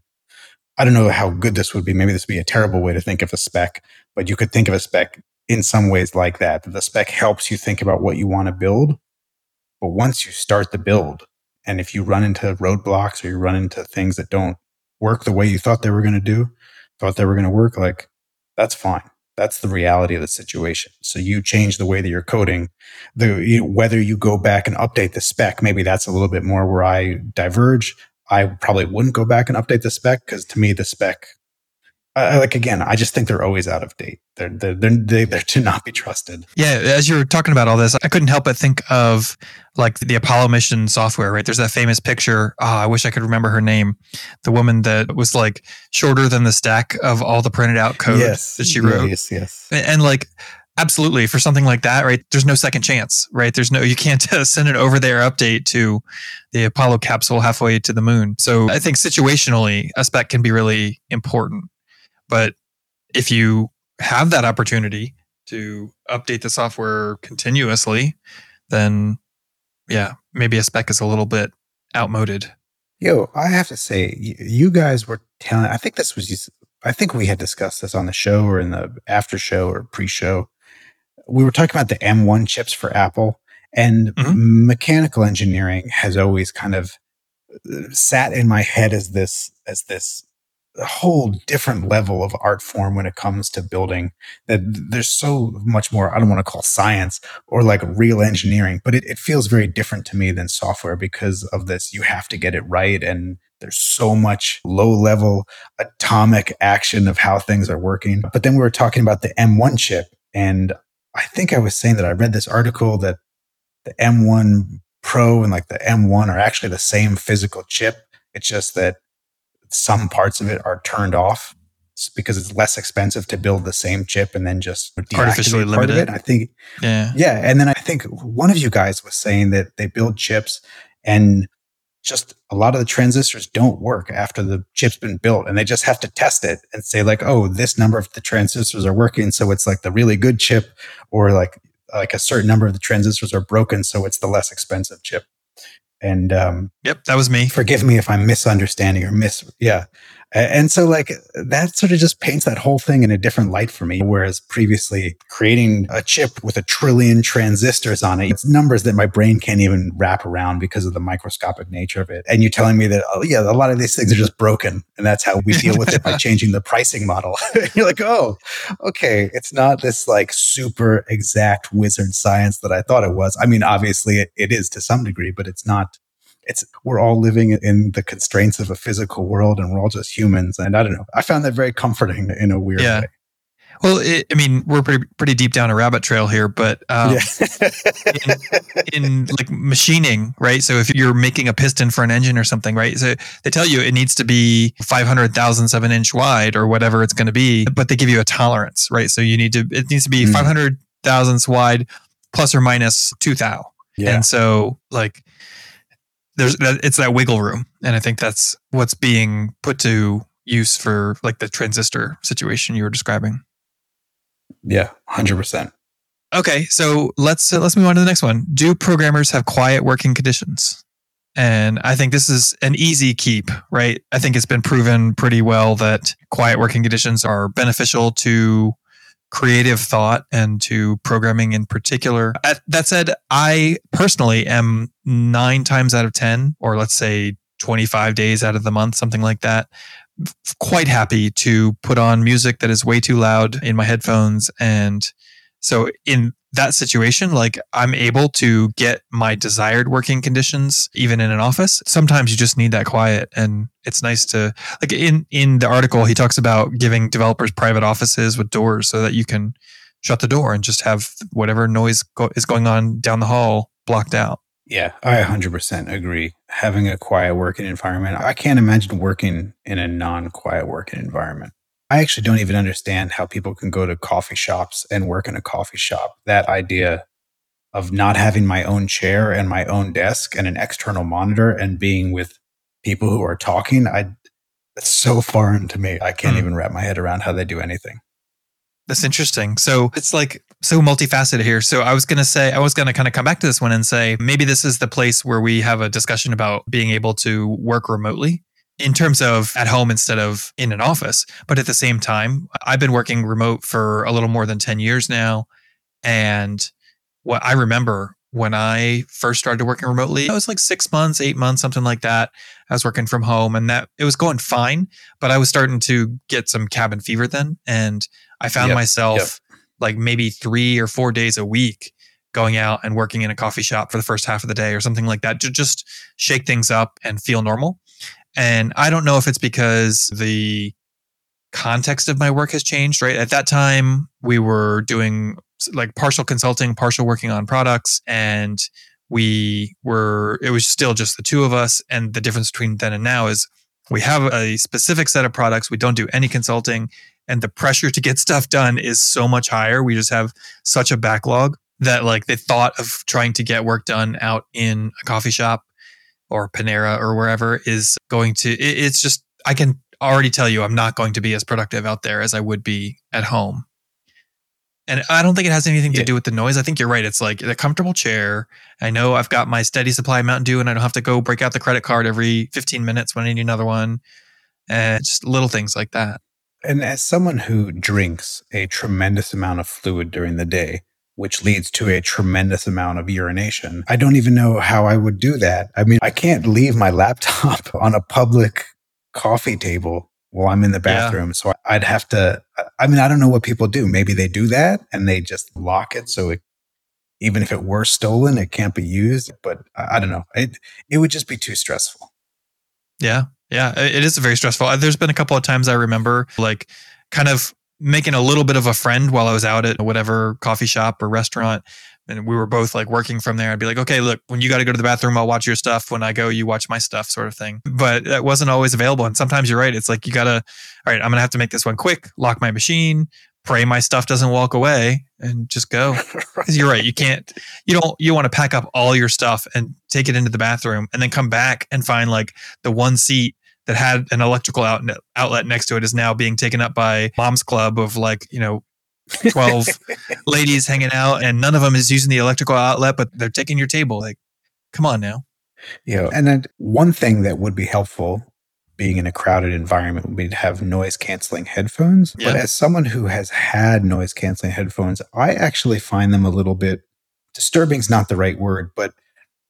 I don't know how good this would be. Maybe this would be a terrible way to think of a spec, but you could think of a spec in some ways like that. The spec helps you think about what you want to build. But once you start the build, and if you run into roadblocks or you run into things that don't work the way you thought they were going to do, thought they were going to work, like that's fine. That's the reality of the situation. So you change the way that you're coding. The you whether you go back and update the spec, maybe that's a little bit more where I diverge. I probably wouldn't go back and update the spec because to me the spec uh, like again, I just think they're always out of date. They're they're they're, they're to not be trusted. Yeah, as you were talking about all this, I couldn't help but think of like the Apollo mission software. Right, there's that famous picture. Oh, I wish I could remember her name. The woman that was like shorter than the stack of all the printed out code yes, that she wrote. Yes, yes, and, and like absolutely for something like that right there's no second chance right there's no you can't send an over there update to the apollo capsule halfway to the moon so i think situationally a spec can be really important but if you have that opportunity to update the software continuously then yeah maybe a spec is a little bit outmoded yo i have to say you guys were telling i think this was I think we had discussed this on the show or in the after show or pre show we were talking about the M1 chips for Apple, and mm-hmm. mechanical engineering has always kind of uh, sat in my head as this as this whole different level of art form when it comes to building that there's so much more i don't want to call science or like real engineering but it, it feels very different to me than software because of this you have to get it right and there's so much low level atomic action of how things are working but then we were talking about the m1 chip and I think I was saying that I read this article that the M1 Pro and like the M1 are actually the same physical chip. It's just that some parts of it are turned off. because it's less expensive to build the same chip and then just artificially limit it. I think, Yeah. yeah. And then I think one of you guys was saying that they build chips and just a lot of the transistors don't work after the chip's been built and they just have to test it and say like, oh, this number of the transistors are working. So it's like the really good chip or like, like a certain number of the transistors are broken. So it's the less expensive chip. And, um, Yep. That was me. forgive me if I'm misunderstanding or miss, yeah. And so like that sort of just paints that whole thing in a different light for me. Whereas previously creating a chip with a trillion transistors on it, it's numbers that my brain can't even wrap around because of the microscopic nature of it. And you're telling me that, oh yeah, a lot of these things are just broken. And that's how we deal with it by changing the pricing model. you're like, oh, okay. It's not this like super exact wizard science that I thought it was. I mean, obviously it, it is to some degree, but it's not it's we're all living in the constraints of a physical world and we're all just humans and i don't know i found that very comforting in a weird Yeah. way Well, it, I mean, we're pretty, pretty deep down a rabbit trail here, but um, in like machining, right? So if you're making a piston for an engine or something, right? So they tell you it needs to be 500 thousandths of an inch wide or whatever it's going to be, but they give you a tolerance, right? So you need to, it needs to be Mm. 500 thousandths wide plus or minus two thou. yeah And so like there's that it's that wiggle room. And I think that's what's being put to use for like the transistor situation you were describing. yeah 100% Okay, so let's uh, let's move on to the next one. Do programmers have quiet working conditions? And I think this is an easy keep, right? I think it's been proven pretty well that quiet working conditions are beneficial to creative thought and to programming in particular. Uh, that said, I personally am nine times out of 10, or let's say 25 days out of the month, something like that, quite happy to put on music that is way too loud in my headphones. And so in that situation, like I'm able to get my desired working conditions even in an office. Sometimes you just need that quiet and it's nice to like in in the article he talks about giving developers private offices with doors so that you can shut the door and just have whatever noise go- is going on down the hall blocked out. yeah i 100% agree having a quiet working environment i can't imagine working in a non-quiet working environment i actually don't even understand how people can go to coffee shops and work in a coffee shop that idea of not having my own chair and my own desk and an external monitor and being with people who are talking i that's so foreign to me i can't Hmm. even wrap my head around how they do anything That's interesting. So it's like so multifaceted here. So I was going to say, I was going to kind of come back to this one and say, maybe this is the place where we have a discussion about being able to work remotely in terms of at home instead of in an office. But at the same time, I've been working remote for a little more than 10 years now. And what I remember when I first started working remotely, I was like six months, eight months, something like that. I was working from home and that it was going fine, but I was starting to get some cabin fever then. And I found Yep, myself yep. like maybe three or four days a week going out and working in a coffee shop for the first half of the day or something like that to just shake things up and feel normal. And I don't know if it's because the context of my work has changed, right? At that time, we were doing like partial consulting, partial working on products, and we were, it was still just the two of us. And the difference between then and now is we have a specific set of products. We don't do any consulting, and the pressure to get stuff done is so much higher. We just have such a backlog that, like, the thought of trying to get work done out in a coffee shop or Panera or wherever is going to, it, it's just, I can already tell you I'm not going to be as productive out there as I would be at home. And I don't think it has anything to Yeah. do with the noise. I think you're right. It's like a comfortable chair. I know I've got my steady supply of Mountain Dew and I don't have to go break out the credit card every 15 minutes when I need another one. And just little things like that. And as someone who drinks a tremendous amount of fluid during the day, which leads to a tremendous amount of urination, I don't even know how I would do that. I mean, I can't leave my laptop on a public coffee table while I'm in the Yeah. bathroom. So I'd have to, I mean, I don't know what people do. Maybe they do that and they just lock it. So it, even if it were stolen, it can't be used. But I don't know. It, it would just be too stressful. Yeah. Yeah. It it is very stressful. Uh, There's been a couple of times I remember like kind of making a little bit of a friend while I was out at whatever coffee shop or restaurant. and we were both like working from there. I'd be like, okay, look, when you got to go to the bathroom, I'll watch your stuff. When I go, you watch my stuff, sort of thing. But that wasn't always available. And sometimes you're right. It's like you got to, all right, I'm going to have to make this one quick, lock my machine, pray my stuff doesn't walk away, and just go. Because you're right. You can't, you don't, you want to pack up all your stuff and take it into the bathroom and then come back and find like the one seat that had an electrical outlet outlet next to it is now being taken up by mom's club of like, you know, 12 ladies hanging out and none of them is using the electrical outlet, but they're taking your table. Like, come on now. Yeah. And then one thing that would be helpful being in a crowded environment would be to have noise canceling headphones. Yeah. But as someone who has had noise canceling headphones, I actually find them a little bit disturbing is not the right word, but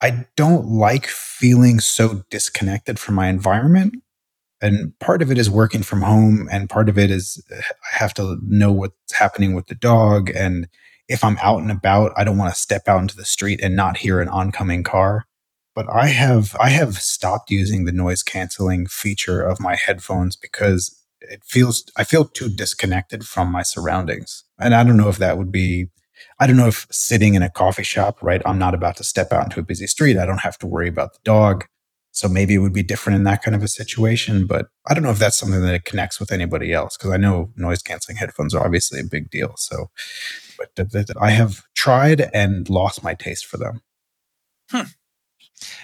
I don't like feeling so disconnected from my environment. And part of it is working from home, and part of it is I have to know what's happening with the dog. And if I'm out and about, I don't want to step out into the street and not hear an oncoming car. But I have I have stopped using the noise canceling feature of my headphones because it feels I feel too disconnected from my surroundings. And I don't know if that would be I don't know if sitting in a coffee shop, right? I'm not about to step out into a busy street. I don't have to worry about the dog. So maybe it would be different in that kind of a situation, but I don't know if that's something that connects with anybody else because I know noise canceling headphones are obviously a big deal. So, but I have tried and lost my taste for them. Hmm.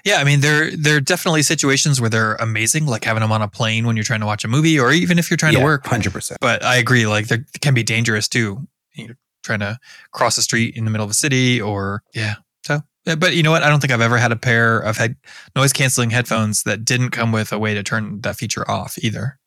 Yeah, I mean, there there are definitely situations where they're amazing, like having them on a plane when you're trying to watch a movie, or even if you're trying to work. hundred percent. But I agree, like they can be dangerous too. You're trying to cross a street in the middle of a city, or yeah. So, but you know what? I don't think I've ever had a pair of head noise canceling headphones that didn't come with a way to turn that feature off either.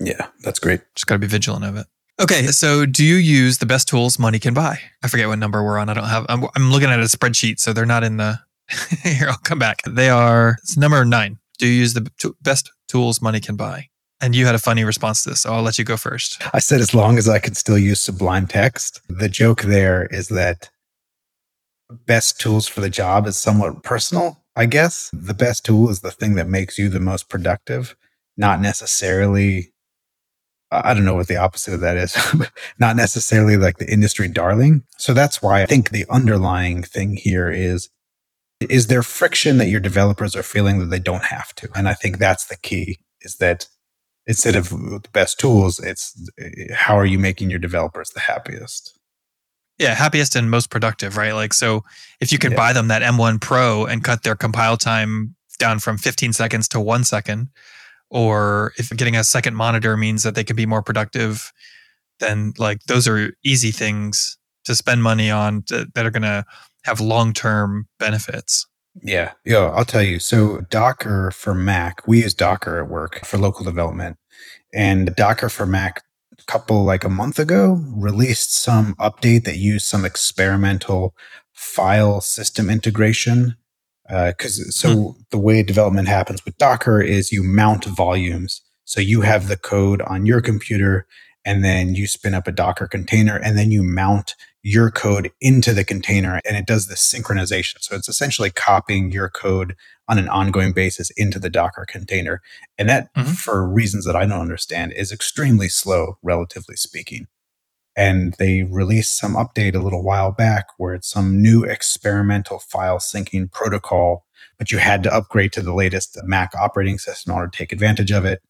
Yeah, that's great. Just got to be vigilant of it. Okay, so do you use the best tools money can buy? I forget what number we're on. I don't have. I'm, I'm looking at a spreadsheet, so they're not in the. Here, I'll come back. They are. It's number nine. Do you use the t- best tools money can buy? And you had a funny response to this, so I'll let you go first. I said as long as I can still use Sublime Text. The joke there is that best tools for the job is somewhat personal, I guess. The best tool is the thing that makes you the most productive, not necessarily I don't know what the opposite of that is, not necessarily like the industry darling. So that's why I think the underlying thing here is is there friction that your developers are feeling that they don't have to? And I think that's the key is that instead of the best tools, it's how are you making your developers the happiest? Yeah, happiest and most productive, right? Like, so if you can Yeah. buy them that M1 Pro and cut their compile time down from 15 seconds to one second, or if getting a second monitor means that they can be more productive, then like those are easy things to spend money on to, that are going to have long term benefits. Yeah. Yeah. I'll tell you. So Docker for Mac, we use Docker at work for local development. And Docker for Mac, a couple like a month ago, released some update that used some experimental file system integration. Uh, because so hmm. the way development happens with Docker is you mount volumes. So you have the code on your computer, and then you spin up a Docker container, and then you mount your code into the container and it does the synchronization. So it's essentially copying your code on an ongoing basis into the Docker container. And that, Mhm. for reasons that I don't understand, is extremely slow, relatively speaking. And they released some update a little while back where it's some new experimental file syncing protocol, but you had to upgrade to the latest Mac operating system in order to take advantage of it.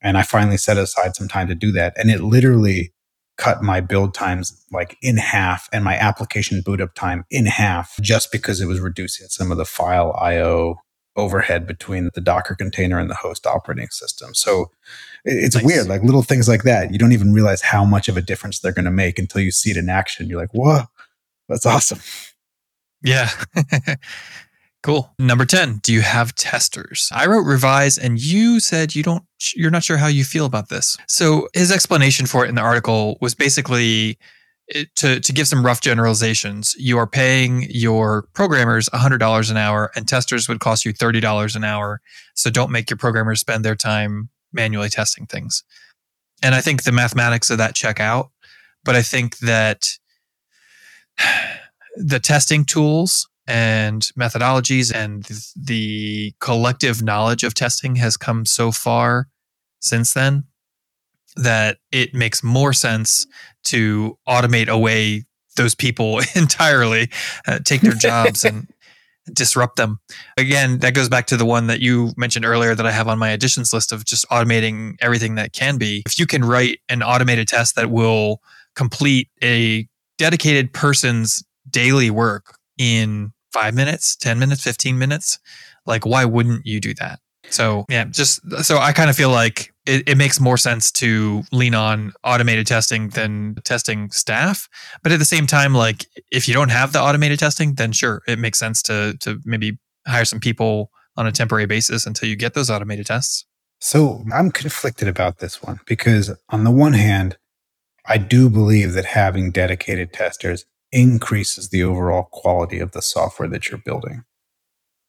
And I finally set aside some time to do that. And it literally cut my build times like in half and my application boot up time in half just because it was reducing some of the file IO overhead between the Docker container and the host operating system. So it's Nice. weird, like little things like that. You don't even realize how much of a difference they're going to make until you see it in action. You're like, whoa, that's awesome. Yeah. cool. Number 10, do you have testers? I wrote revise and you said you don't you're not sure how you feel about this. So his explanation for it in the article was basically eh, to to give some rough generalizations, you are paying your programmers $100 an hour and testers would cost you $30 an hour. So don't make your programmers spend their time manually testing things. And I think the mathematics of that check out, but I think that the testing tools and methodologies and the collective knowledge of testing has come so far since then that it makes more sense to automate away those people entirely, uh, take their jobs and disrupt them. Again, that goes back to the one that you mentioned earlier that I have on my additions list of just automating everything that can be. If you can write an automated test that will complete a dedicated person's daily work in five minutes, 10 minutes, 15 minutes, like why wouldn't you do that? So yeah, just so I kind of feel like it, it, makes more sense to lean on automated testing than testing staff. But at the same time, like if you don't have the automated testing, then sure, it makes sense to to maybe hire some people on a temporary basis until you get those automated tests. So I'm conflicted about this one because on the one hand, I do believe that having dedicated testers increases the overall quality of the software that you're building.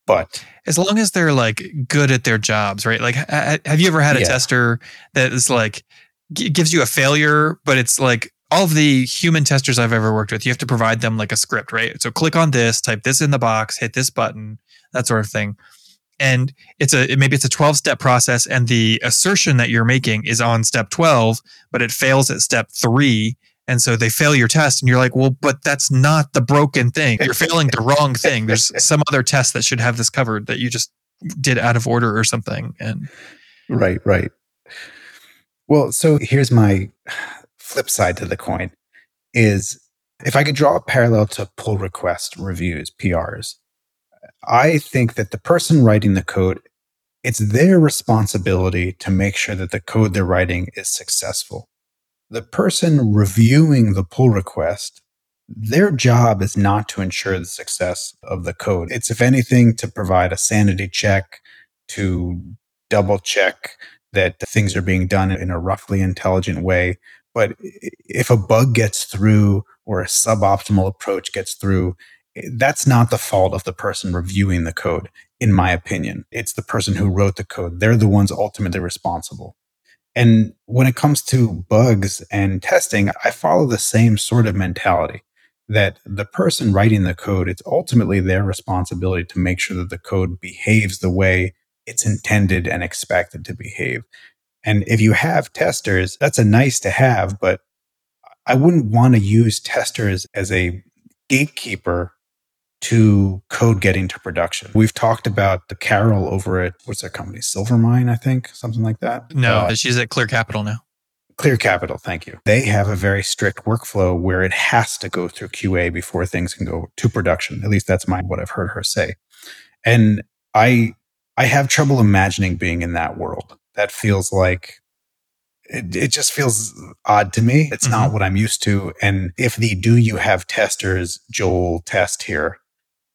But as long as they're like good at their jobs, right? Like, have you ever had a yeah. tester that is like g- gives you a failure, but it's like all of the human testers I've ever worked with, you have to provide them like a script, right? So click on this, type this in the box, hit this button, that sort of thing. And it's a maybe it's a 12 step process, and the assertion that you're making is on step 12, but it fails at step three and so they fail your test, and you're like, well, but that's not the broken thing. You're failing the wrong thing. There's some other test that should have this covered that you just did out of order or something. And right, right. Well, so here's my flip side to the coin is if I could draw a parallel to pull request reviews, PRs, I think that the person writing the code, it's their responsibility to make sure that the code they're writing is successful the person reviewing the pull request, their job is not to ensure the success of the code. It's, if anything, to provide a sanity check, to double check that things are being done in a roughly intelligent way. But if a bug gets through or a suboptimal approach gets through, that's not the fault of the person reviewing the code, in my opinion. It's the person who wrote the code. They're the ones ultimately responsible. And when it comes to bugs and testing, I follow the same sort of mentality that the person writing the code, it's ultimately their responsibility to make sure that the code behaves the way it's intended and expected to behave. And if you have testers, that's a nice to have, but I wouldn't want to use testers as a gatekeeper to code getting to production. We've talked about the Carol over at what's that company? Silvermine, I think, something like that. No, uh, she's at Clear Capital now. Clear Capital, thank you. They have a very strict workflow where it has to go through QA before things can go to production. At least that's my what I've heard her say. And I I have trouble imagining being in that world. That feels like it, it just feels odd to me. It's mm-hmm. not what I'm used to. And if the do you have testers Joel test here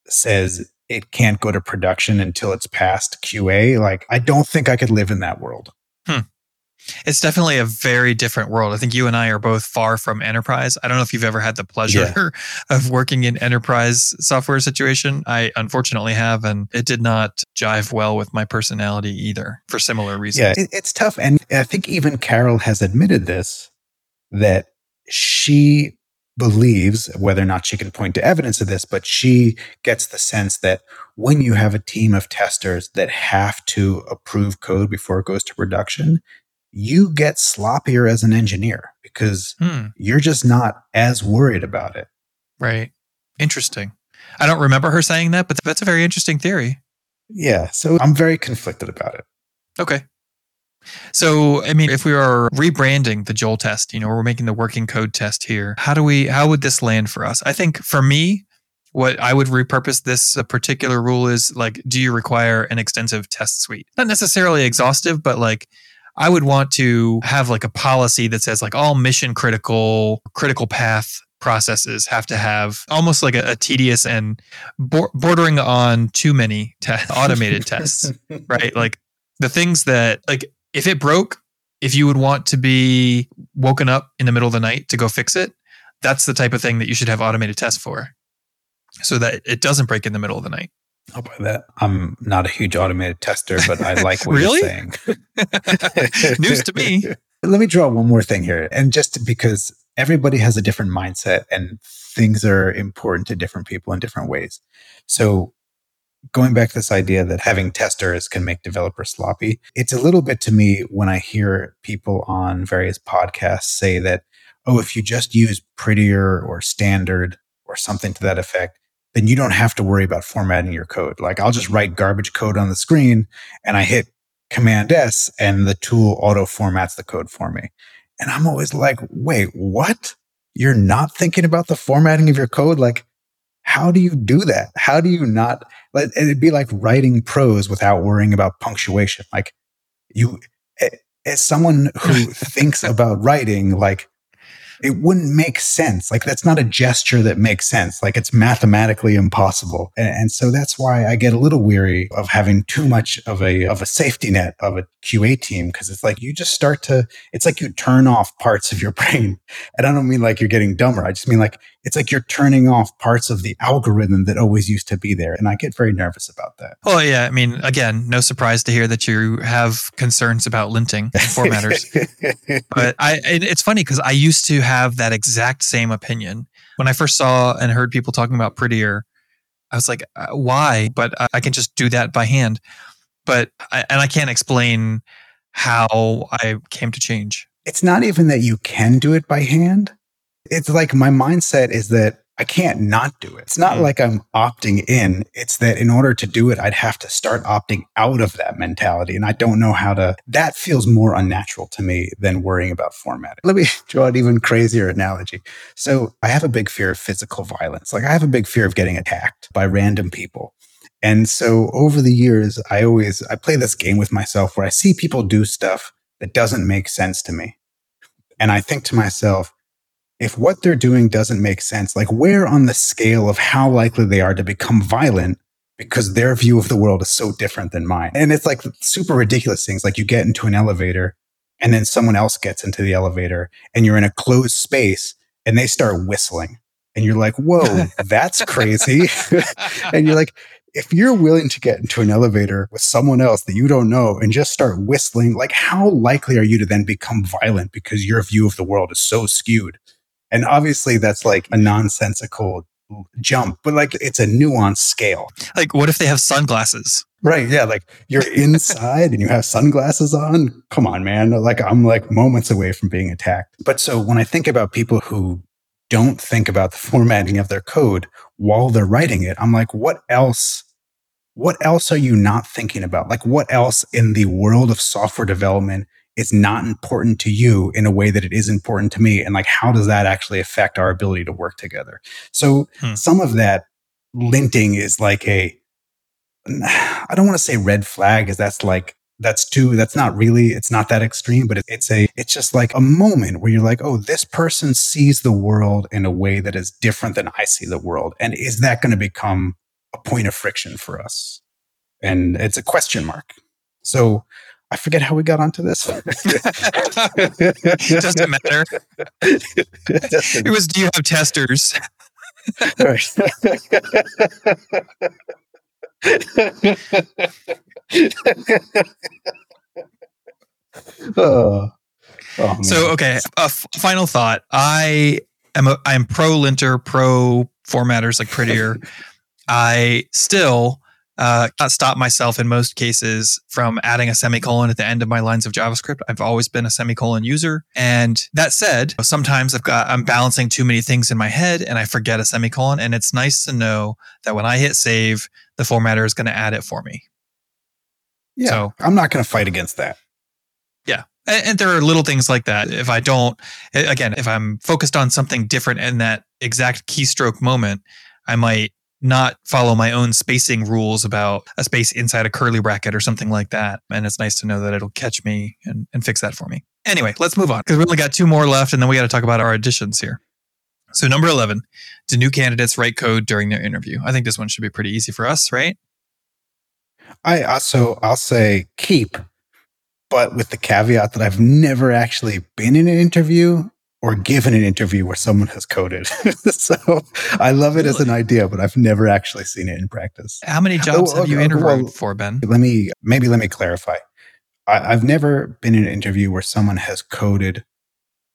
says it can't go to production until it's past QA. Like, I don't think I could live in that world. Hmm. It's definitely a very different world. I think you and I are both far from enterprise. I don't know if you've ever had the pleasure yeah. of working in enterprise software situation. I unfortunately have, and it did not jive well with my personality either for similar reasons. Yeah, it's tough. And I think even Carol has admitted this that she believes, whether or not she can point to evidence of this, but she gets the sense that when you have a team of testers that have to approve code before it goes to production, you get sloppier as an engineer because hmm. you're just not as worried about it. Right. Interesting. I don't remember her saying that, but that's a very interesting theory. Yeah. So I'm very conflicted about it. Okay. So, I mean, if we are rebranding the Joel test, you know, we're making the working code test here. How do we, how would this land for us? I think for me, what I would repurpose this uh, particular rule is like, do you require an extensive test suite? Not necessarily exhaustive, but like, I would want to have like a policy that says like all mission critical, critical path processes have to have almost like a, a tedious and bo- bordering on too many te- automated tests, right? Like the things that like if it broke, if you would want to be woken up in the middle of the night to go fix it, that's the type of thing that you should have automated tests for so that it doesn't break in the middle of the night. I'll buy that. I'm not a huge automated tester, but I like what you're saying. News to me. Let me draw one more thing here. And just because everybody has a different mindset and things are important to different people in different ways. So going back to this idea that having testers can make developers sloppy, it's a little bit to me when I hear people on various podcasts say that, oh, if you just use prettier or standard or something to that effect, then you don't have to worry about formatting your code. Like I'll just write garbage code on the screen and I hit command S and the tool auto formats the code for me. And I'm always like, wait, what? You're not thinking about the formatting of your code? Like, how do you do that? How do you not? It'd be like writing prose without worrying about punctuation. Like, you, as someone who thinks about writing, like, it wouldn't make sense. Like that's not a gesture that makes sense. Like it's mathematically impossible. And, and, so that's why I get a little weary of having too much of a, of a safety net of a QA team. Cause it's like you just start to, it's like you turn off parts of your brain. And I don't mean like you're getting dumber. I just mean like it's like you're turning off parts of the algorithm that always used to be there. And I get very nervous about that. Well, yeah. I mean, again, no surprise to hear that you have concerns about linting formatters. but I, it's funny because I used to have that exact same opinion. When I first saw and heard people talking about prettier, I was like, uh, why? But I can just do that by hand. But, I, and I can't explain how I came to change. It's not even that you can do it by hand. It's like my mindset is that I can't not do it. It's not mm. like I'm opting in. It's that in order to do it, I'd have to start opting out of that mentality. And I don't know how to, that feels more unnatural to me than worrying about formatting. Let me draw an even crazier analogy. So I have a big fear of physical violence. Like I have a big fear of getting attacked by random people. And so over the years, I always, I play this game with myself where I see people do stuff that doesn't make sense to me. And I think to myself, if what they're doing doesn't make sense, like where on the scale of how likely they are to become violent because their view of the world is so different than mine. And it's like super ridiculous things. Like you get into an elevator and then someone else gets into the elevator and you're in a closed space and they start whistling and you're like, whoa, that's crazy. and you're like, if you're willing to get into an elevator with someone else that you don't know and just start whistling, like how likely are you to then become violent because your view of the world is so skewed? And obviously that's like a nonsensical jump, but like it's a nuanced scale. Like what if they have sunglasses? Right. Yeah. Like you're inside and you have sunglasses on. Come on, man. Like I'm like moments away from being attacked. But so when I think about people who don't think about the formatting of their code while they're writing it, I'm like, what else? What else are you not thinking about? Like what else in the world of software development it's not important to you in a way that it is important to me and like how does that actually affect our ability to work together? So hmm. some of that linting is like a i don't want to say red flag because that's like that's too that's not really it's not that extreme but it's a it's just like a moment where you're like oh this person sees the world in a way that is different than i see the world and is that going to become a point of friction for us? And it's a question mark. So I forget how we got onto this. it Doesn't matter. it was do you have testers? right. oh. Oh, so okay, a f- final thought. I am a, I am pro linter, pro formatters like prettier. I still uh, stop myself in most cases from adding a semicolon at the end of my lines of JavaScript. I've always been a semicolon user. And that said, sometimes I've got, I'm balancing too many things in my head and I forget a semicolon. And it's nice to know that when I hit save, the formatter is going to add it for me. Yeah. So I'm not going to fight against that. Yeah. And, and there are little things like that. If I don't, again, if I'm focused on something different in that exact keystroke moment, I might not follow my own spacing rules about a space inside a curly bracket or something like that. And it's nice to know that it'll catch me and, and fix that for me. Anyway, let's move on because we only got two more left and then we got to talk about our additions here. So, number 11, do new candidates write code during their interview? I think this one should be pretty easy for us, right? I uh, also, I'll say keep, but with the caveat that I've never actually been in an interview or given an interview where someone has coded. so I love it really? as an idea, but I've never actually seen it in practice. How many oh, jobs oh, have you interviewed well, for, Ben? Let me maybe let me clarify. I, I've never been in an interview where someone has coded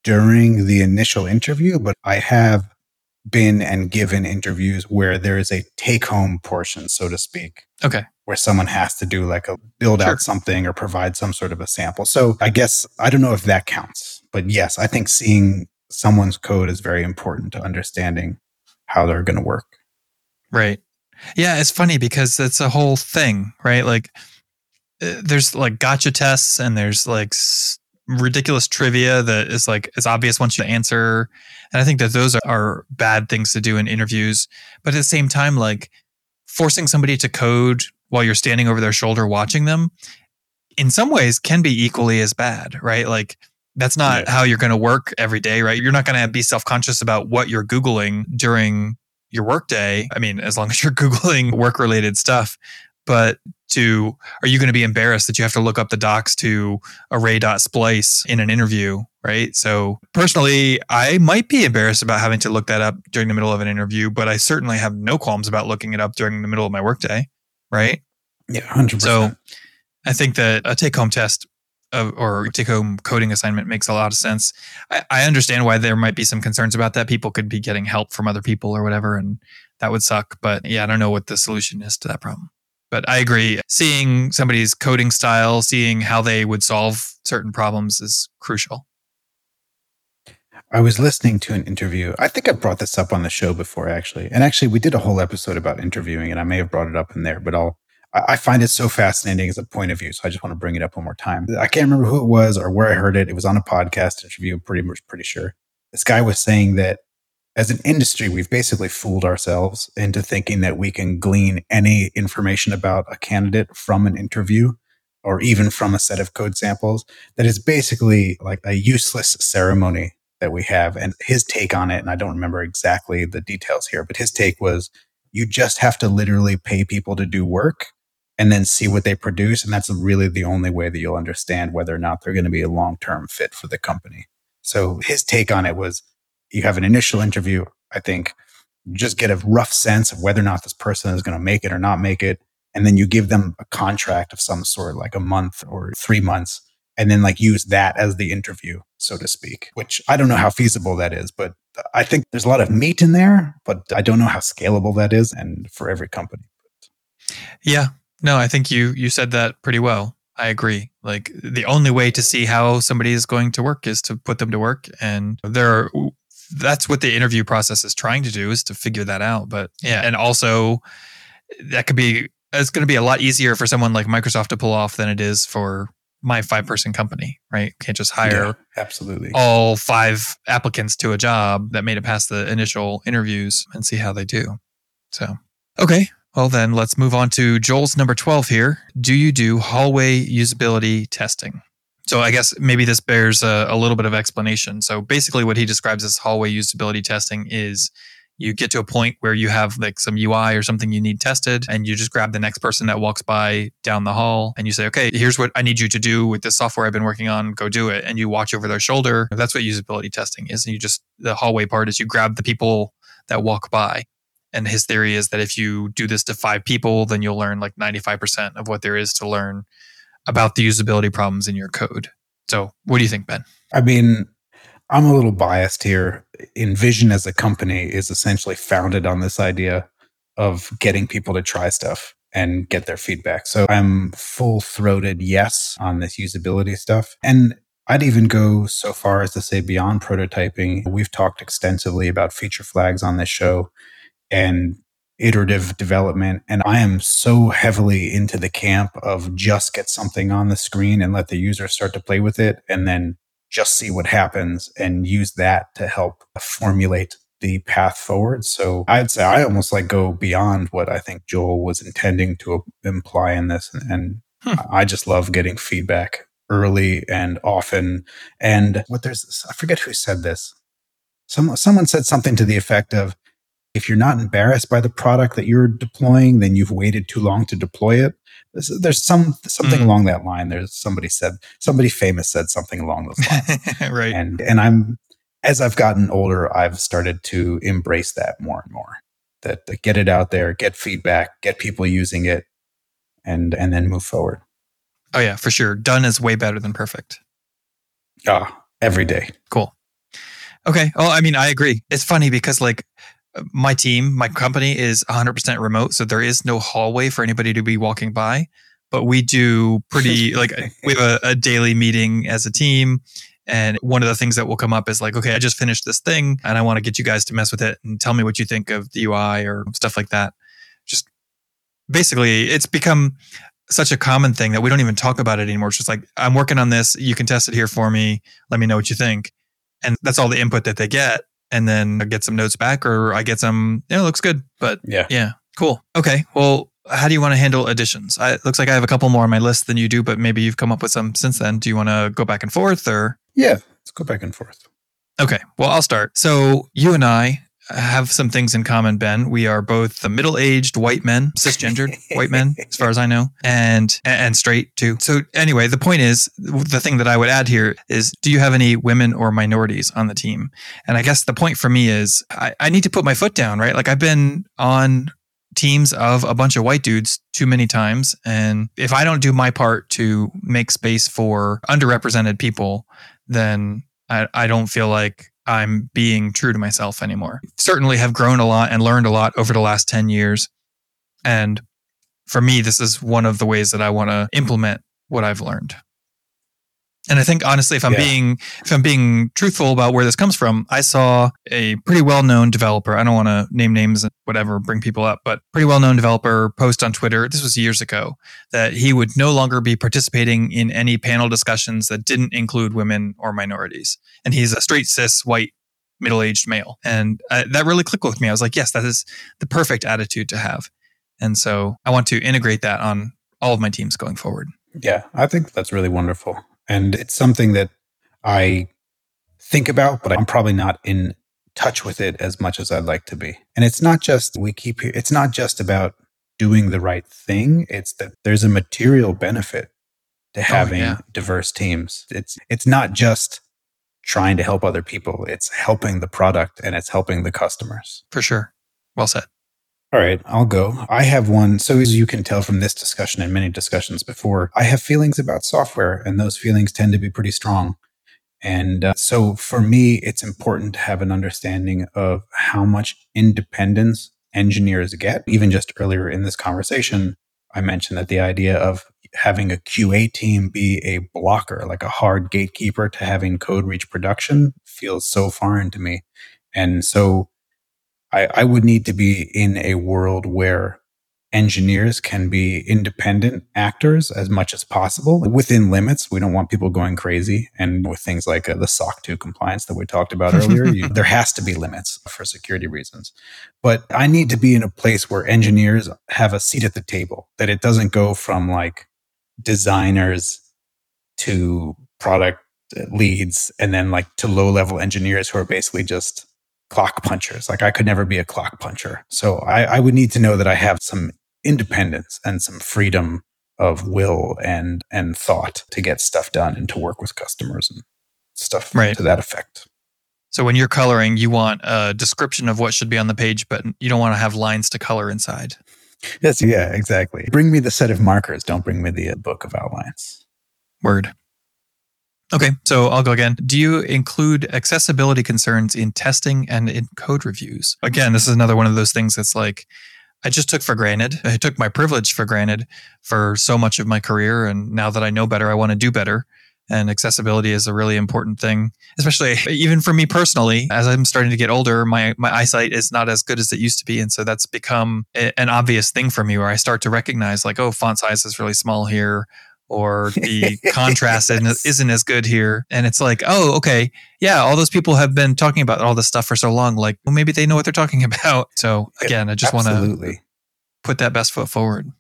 during the initial interview, but I have been and given interviews where there is a take home portion, so to speak. Okay. Where someone has to do like a build sure. out something or provide some sort of a sample. So I guess I don't know if that counts but yes, I think seeing someone's code is very important to understanding how they're going to work. Right. Yeah, it's funny because it's a whole thing, right? Like uh, there's like gotcha tests and there's like ridiculous trivia that is like it's obvious once you answer and i think that those are bad things to do in interviews but at the same time like forcing somebody to code while you're standing over their shoulder watching them in some ways can be equally as bad right like that's not Yeah. how you're going to work every day right? You're not going to be self-conscious about what you're googling during your workday. I mean as long as you're googling work related stuff. But to are you going to be embarrassed that you have to look up the docs to array.splice in an interview right? So personally i might be embarrassed about having to look that up during the middle of an interview but i certainly have no qualms about looking it up during the middle of my workday right? Yeah, 100%. so I think that a take home test of, or take home coding assignment makes a lot of sense. I, I understand why there might be some concerns about that. People could be getting help from other people or whatever, and that would suck. But yeah, I don't know what the solution is to that problem. But I agree. Seeing somebody's coding style, seeing how they would solve certain problems is crucial. I was listening to an interview. I think I brought this up on the show before, actually. And actually, we did a whole episode about interviewing, and I may have brought it up in there, but I'll. I find it so fascinating as a point of view, so I just want to bring it up one more time. I can't remember who it was or where I heard it. It was on a podcast interview. Pretty much pretty sure. This guy was saying that as an industry, we've basically fooled ourselves into thinking that we can glean any information about a candidate from an interview or even from a set of code samples. That is basically like a useless ceremony that we have. And his take on it, and I don't remember exactly the details here, but his take was you just have to literally pay people to do work and then see what they produce. And that's really the only way that you'll understand whether or not they're going to be a long term fit for the company. So his take on it was you have an initial interview. I think you just get a rough sense of whether or not this person is going to make it or not make it. And then you give them a contract of some sort, like a month or three months, and then like use that as the interview, so to speak, which I don't know how feasible that is, but I think there's a lot of meat in there, but I don't know how scalable that is and for every company. Yeah. No, I think you you said that pretty well. I agree. Like the only way to see how somebody is going to work is to put them to work and there are that's what the interview process is trying to do is to figure that out. But yeah, and also that could be it's going to be a lot easier for someone like Microsoft to pull off than it is for my five person company, right? Can't just hire Yeah, absolutely. all five applicants to a job that made it past the initial interviews and see how they do. So, okay. Well, then let's move on to Joel's number 12 here. Do you do hallway usability testing? So, I guess maybe this bears a, a little bit of explanation. So, basically, what he describes as hallway usability testing is you get to a point where you have like some UI or something you need tested, and you just grab the next person that walks by down the hall and you say, okay, here's what I need you to do with this software I've been working on, go do it. And you watch over their shoulder. That's what usability testing is. And you just, the hallway part is you grab the people that walk by. And his theory is that if you do this to five people, then you'll learn like 95% of what there is to learn about the usability problems in your code. So, what do you think, Ben? I mean, I'm a little biased here. InVision as a company is essentially founded on this idea of getting people to try stuff and get their feedback. So I'm full throated yes on this usability stuff. And I'd even go so far as to say beyond prototyping. We've talked extensively about feature flags on this show and iterative development. And I am so heavily into the camp of just get something on the screen and let the user start to play with it and then just see what happens and use that to help formulate the path forward. So I'd say I almost like go beyond what I think Joel was intending to imply in this. And Hmm. I just love getting feedback early and often. And what there's, I forget who said this. Some, someone said something to the effect of, if you're not embarrassed by the product that you're deploying, then you've waited too long to deploy it. There's, there's some something Mm. along that line. There's somebody said somebody famous said something along those lines right. and and I'm as I've gotten older, I've started to embrace that more and more. That, that get it out there, get feedback, get people using it, and and then move forward. Oh, yeah, for sure. Done is way better than perfect. Ah, every day. Cool. Okay. Well, I mean, I agree. It's funny because like my team, my company is 100% remote, so there is no hallway for anybody to be walking by. But we do pretty like we have a, a daily meeting as a team, And one of the things that will come up is like, okay, I just finished this thing and I want to get you guys to mess with it and tell me what you think of the UI or stuff like that. Just basically, it's become such a common thing that we don't even talk about it anymore. It's just like, I'm working on this. You can test it here for me. Let me know what you think. And that's all the input that they get. And then I get some notes back or I get some, yeah, it looks good. But Yeah. yeah, cool. Okay. Well, how do you want to handle additions? I, it looks like I have a couple more on my list than you do, but maybe you've come up with some since then. Do you want to go back and forth or? Yeah. Let's go back and forth. Okay, well, I'll start. So, you and I have some things in common, Ben. We are both the middle-aged white men, cisgendered white men, as far as I know, and and straight too. So, anyway, the point is, the thing that I would add here is, do you have any women or minorities on the team? And I guess the point for me is, I, I need to put my foot down, right? Like I've been on teams of a bunch of white dudes too many times, and if I don't do my part to make space for underrepresented people, then I, I don't feel like I'm being true to myself anymore. Certainly have grown a lot and learned a lot over the last 10 years. And for me, this is one of the ways that I want to implement what I've learned. And I think honestly, if I'm Yeah. being if I'm being truthful about where this comes from, I saw a pretty well known developer. I don't want to name names and whatever, bring people up, but pretty well known developer post on Twitter. This was years ago that he would no longer be participating in any panel discussions that didn't include women or minorities. And he's a straight cis white middle aged male, and uh, that really clicked with me. I was like, yes, that is the perfect attitude to have. And so I want to integrate that on all of my teams going forward. Yeah, I think that's really wonderful. And it's something that I think about, but I'm probably not in touch with it as much as I'd like to be. And it's not just, we keep here, it's not just about doing the right thing. It's that there's a material benefit to oh, having yeah. diverse teams. It's, it's not just trying to help other people. It's helping the product and it's helping the customers. For sure. Well said. All right, I'll go. I have one. So, as you can tell from this discussion and many discussions before, I have feelings about software, and those feelings tend to be pretty strong. And uh, so, for me, it's important to have an understanding of how much independence engineers get. Even just earlier in this conversation, I mentioned that the idea of having a QA team be a blocker, like a hard gatekeeper to having code reach production, feels so foreign to me. And so, I, I would need to be in a world where engineers can be independent actors as much as possible within limits. We don't want people going crazy. And with things like uh, the SOC 2 compliance that we talked about earlier, you, there has to be limits for security reasons. But I need to be in a place where engineers have a seat at the table, that it doesn't go from like designers to product leads and then like to low level engineers who are basically just clock punchers. Like I could never be a clock puncher. So I, I would need to know that I have some independence and some freedom of will and and thought to get stuff done and to work with customers and stuff Right. to that effect. So when you're coloring, you want a description of what should be on the page, but you don't want to have lines to color inside. Yes, yeah, exactly. Bring me the set of markers. Don't bring me the book of outlines. Word. Okay, so I'll go again. Do you include accessibility concerns in testing and in code reviews? Again, this is another one of those things that's like I just took for granted. I took my privilege for granted for so much of my career. And now that I know better, I want to do better. And accessibility is a really important thing, especially even for me personally. As I'm starting to get older, my, my eyesight is not as good as it used to be. And so that's become a- an obvious thing for me where I start to recognize, like, oh, font size is really small here, or the contrast isn't, Yes. isn't as good here. And it's like, oh, okay. Yeah, all those people have been talking about all this stuff for so long. Like, well, maybe they know what they're talking about. So again, I just want to put that best foot forward.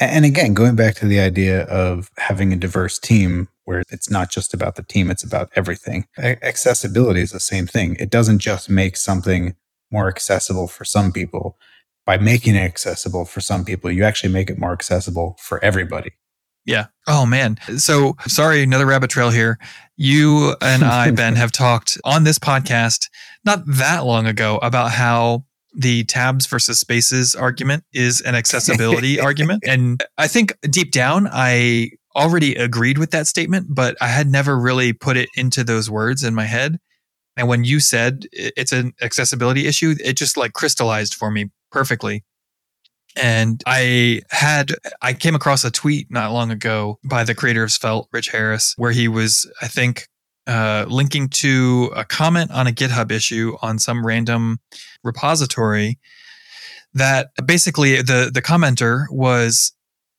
And again, going back to the idea of having a diverse team where it's not just about the team, it's about everything. Accessibility is the same thing. It doesn't just make something more accessible for some people. By making it accessible for some people, you actually make it more accessible for everybody. Yeah. Oh man. So sorry, another rabbit trail here. You and I, Ben, have talked on this podcast not that long ago about how the tabs versus spaces argument is an accessibility argument. And I think deep down, I already agreed with that statement, but I had never really put it into those words in my head. And when you said it's an accessibility issue, it just like crystallized for me perfectly. And I had, I came across a tweet not long ago by the creator of Svelte, Rich Harris, where he was, I think, uh, linking to a comment on a GitHub issue on some random repository that basically the the commenter was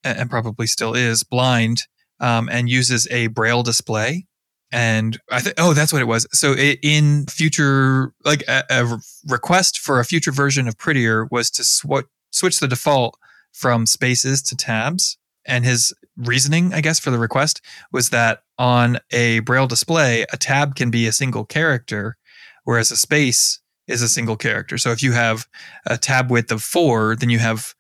and probably still is blind um, and uses a braille display and I think oh that's what it was. So in future like a, a, request for a future version of Prettier was to sw- switch the default from spaces to tabs and his reasoning I guess for the request was that on a braille display a tab can be a single character whereas a space is a single character. So if you have a tab width of 4 then you have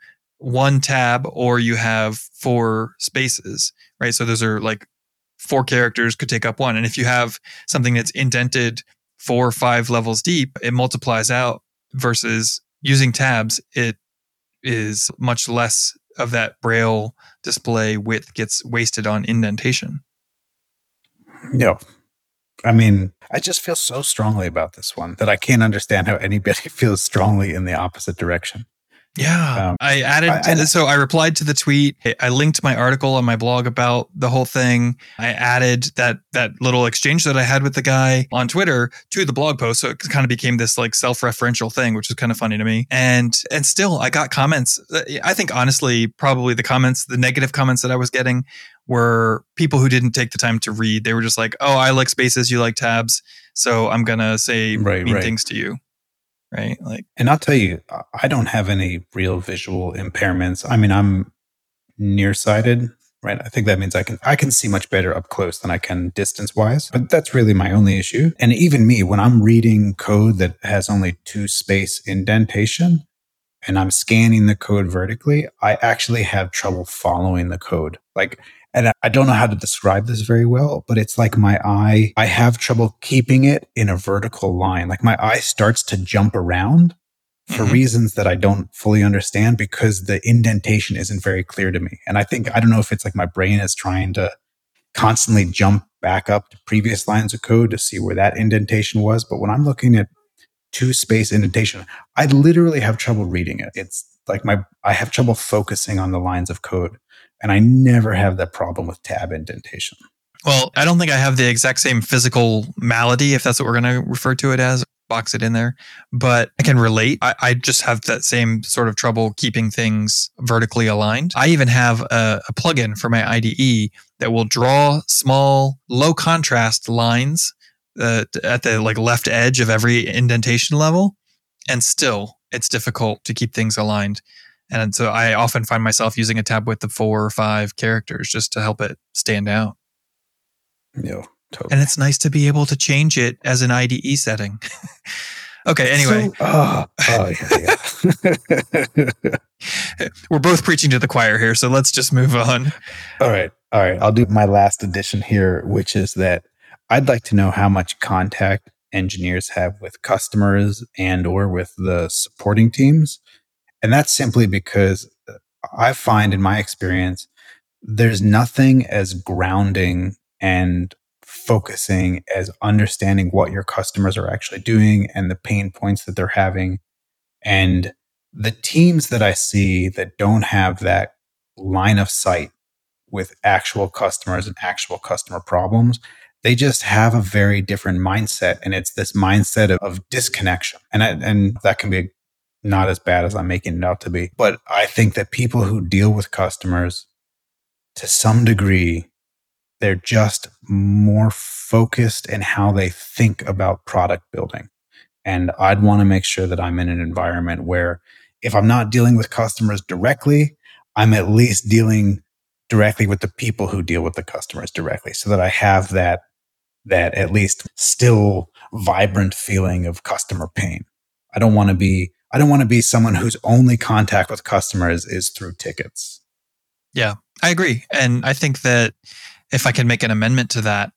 one tab or you have four spaces, right? So those are like four characters could take up one. And if you have something that's indented four or five levels deep, it multiplies out versus using tabs, it is much less of that braille display width gets wasted on indentation. No. I mean, I just feel so strongly about this one that I can't understand how anybody feels strongly in the opposite direction. Yeah. Um, I added, I, I, so I replied to the tweet. I linked my article on my blog about the whole thing. I added that, that little exchange that I had with the guy on Twitter to the blog post. So it kind of became this like self-referential thing, which was kind of funny to me. And, and still I got comments. I think honestly, probably the comments, the negative comments that I was getting were people who didn't take the time to read. They were just like, Oh, I like spaces. You like tabs. So I'm going to say right, mean right. things to you right? Like, and I'll tell you, I don't have any real visual impairments. I mean, I'm nearsighted, right? I think that means I can I can see much better up close than I can distance wise. But that's really my only issue. And even me, when I'm reading code that has only two space indentation and I'm scanning the code vertically, I actually have trouble following the code. Like and I don't know how to describe this very well, but it's like my eye, I have trouble keeping it in a vertical line. Like my eye starts to jump around for mm-hmm. reasons that I don't fully understand because the indentation isn't very clear to me. And I think, I don't know if it's like my brain is trying to constantly jump back up to previous lines of code to see where that indentation was. But when I'm looking at two space indentation, I literally have trouble reading it. It's like my, I have trouble focusing on the lines of code. And I never have that problem with tab indentation. Well, I don't think I have the exact same physical malady, if that's what we're going to refer to it as, box it in there. But I can relate. I, I, just have that same sort of trouble keeping things vertically aligned. I even have a, a plugin for my IDE that will draw small, low contrast lines uh, at the like left edge of every indentation level. And still, it's difficult to keep things aligned. And so I often find myself using a tab width of four or five characters just to help it stand out. Yeah, totally. And it's nice to be able to change it as an IDE setting. okay, anyway. So, oh, oh, yeah, yeah. We're both preaching to the choir here, so let's just move on. All right. All right. I'll do my last addition here, which is that I'd like to know how much contact engineers have with customers and or with the supporting teams and that's simply because I find in my experience, there's nothing as grounding and focusing as understanding what your customers are actually doing and the pain points that they're having. And the teams that I see that don't have that line of sight with actual customers and actual customer problems, they just have a very different mindset. And it's this mindset of, of disconnection. And, I, and that can be not as bad as I'm making it out to be. But I think that people who deal with customers to some degree, they're just more focused in how they think about product building. And I'd want to make sure that I'm in an environment where if I'm not dealing with customers directly, I'm at least dealing directly with the people who deal with the customers directly so that I have that, that at least still vibrant feeling of customer pain. I don't want to be I don't want to be someone whose only contact with customers is through tickets. Yeah, I agree. And I think that if I can make an amendment to that,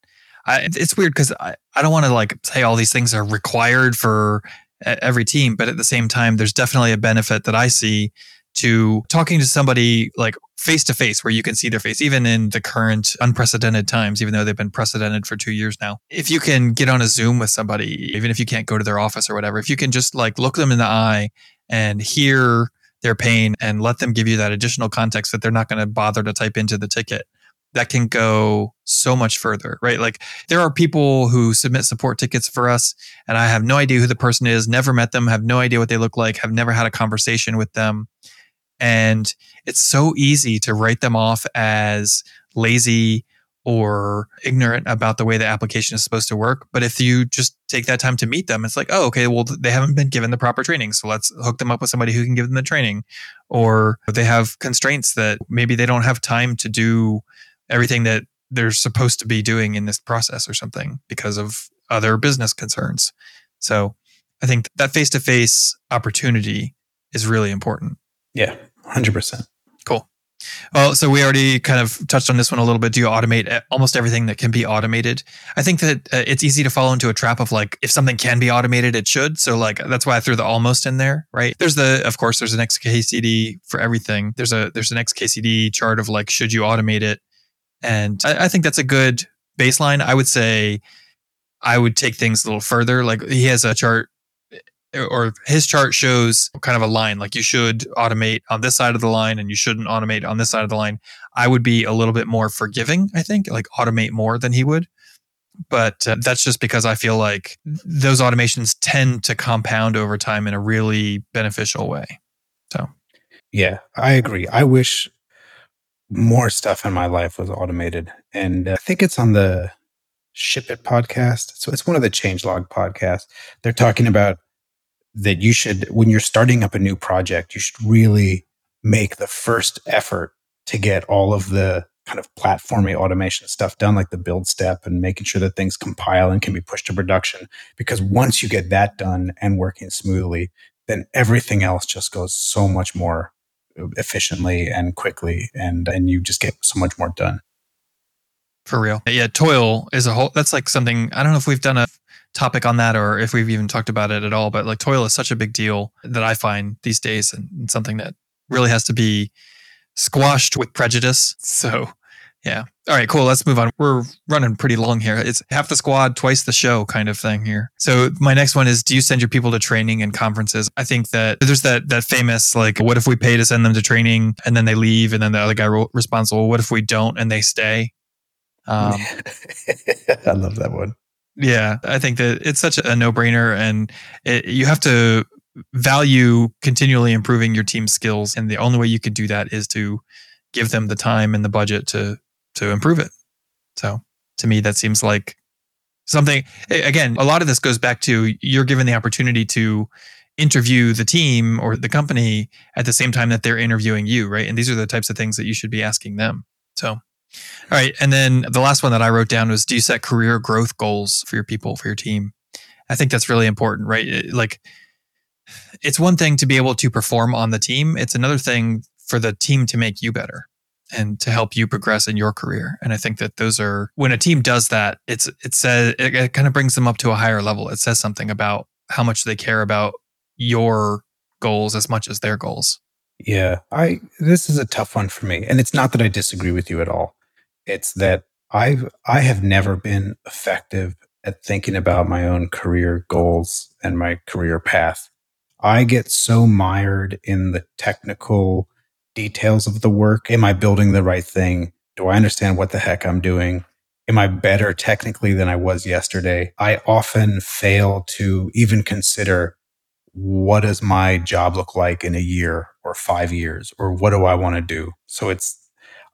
I, it's weird because I, I don't want to like say all these things are required for every team, but at the same time, there's definitely a benefit that I see to talking to somebody like face to face where you can see their face, even in the current unprecedented times, even though they've been precedented for two years now. If you can get on a Zoom with somebody, even if you can't go to their office or whatever, if you can just like look them in the eye and hear their pain and let them give you that additional context that they're not going to bother to type into the ticket, that can go so much further, right? Like there are people who submit support tickets for us and I have no idea who the person is, never met them, have no idea what they look like, have never had a conversation with them. And it's so easy to write them off as lazy or ignorant about the way the application is supposed to work. But if you just take that time to meet them, it's like, oh, okay, well, they haven't been given the proper training. So let's hook them up with somebody who can give them the training. Or they have constraints that maybe they don't have time to do everything that they're supposed to be doing in this process or something because of other business concerns. So I think that face to face opportunity is really important. Yeah, 100%. Cool. Well, so we already kind of touched on this one a little bit. Do you automate almost everything that can be automated? I think that uh, it's easy to fall into a trap of like, if something can be automated, it should. So like, that's why I threw the almost in there, right? There's the, of course, there's an XKCD for everything. There's a, there's an XKCD chart of like, should you automate it? And I, I think that's a good baseline. I would say I would take things a little further. Like he has a chart or his chart shows kind of a line like you should automate on this side of the line and you shouldn't automate on this side of the line. I would be a little bit more forgiving, I think, like automate more than he would. But uh, that's just because I feel like those automations tend to compound over time in a really beneficial way. So, yeah, I agree. I wish more stuff in my life was automated. And uh, I think it's on the Ship It podcast. So it's one of the changelog podcasts. They're talking about that you should, when you're starting up a new project, you should really make the first effort to get all of the kind of platformy automation stuff done, like the build step and making sure that things compile and can be pushed to production. Because once you get that done and working smoothly, then everything else just goes so much more efficiently and quickly and and you just get so much more done for real yeah toil is a whole that's like something i don't know if we've done a topic on that or if we've even talked about it at all. But like toil is such a big deal that I find these days and something that really has to be squashed with prejudice. So yeah. All right, cool. Let's move on. We're running pretty long here. It's half the squad, twice the show kind of thing here. So my next one is do you send your people to training and conferences? I think that there's that that famous like what if we pay to send them to training and then they leave and then the other guy responds, well, what if we don't and they stay? Um, I love that one. Yeah, I think that it's such a no brainer, and it, you have to value continually improving your team skills, and the only way you can do that is to give them the time and the budget to to improve it. So, to me, that seems like something. Again, a lot of this goes back to you're given the opportunity to interview the team or the company at the same time that they're interviewing you, right? And these are the types of things that you should be asking them. So, all right. And then the last one that I wrote down was do you set career growth goals for your people, for your team? I think that's really important, right? It, like, it's one thing to be able to perform on the team, it's another thing for the team to make you better and to help you progress in your career. And I think that those are when a team does that, it's it says it, it kind of brings them up to a higher level. It says something about how much they care about your goals as much as their goals. Yeah, I this is a tough one for me. And it's not that I disagree with you at all. It's that I've I have never been effective at thinking about my own career goals and my career path. I get so mired in the technical details of the work. Am I building the right thing? Do I understand what the heck I'm doing? Am I better technically than I was yesterday? I often fail to even consider what does my job look like in a year or five years or what do I want to do? So it's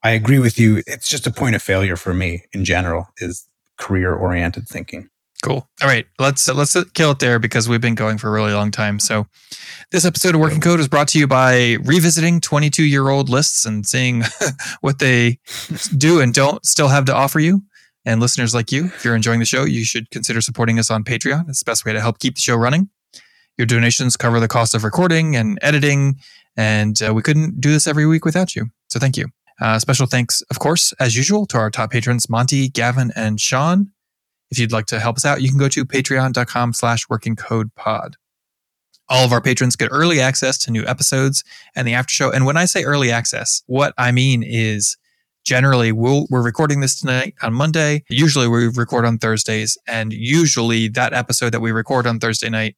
I agree with you. It's just a point of failure for me in general is career oriented thinking. Cool. All right, let's let's kill it there because we've been going for a really long time. So, this episode of Working Code is brought to you by revisiting 22 year old lists and seeing what they do and don't still have to offer you. And listeners like you, if you're enjoying the show, you should consider supporting us on Patreon. It's the best way to help keep the show running. Your donations cover the cost of recording and editing, and uh, we couldn't do this every week without you. So, thank you. Uh, special thanks, of course, as usual, to our top patrons, Monty, Gavin, and Sean. If you'd like to help us out, you can go to patreon.com slash working code pod. All of our patrons get early access to new episodes and the after show. And when I say early access, what I mean is generally we'll, we're recording this tonight on Monday. Usually we record on Thursdays. And usually that episode that we record on Thursday night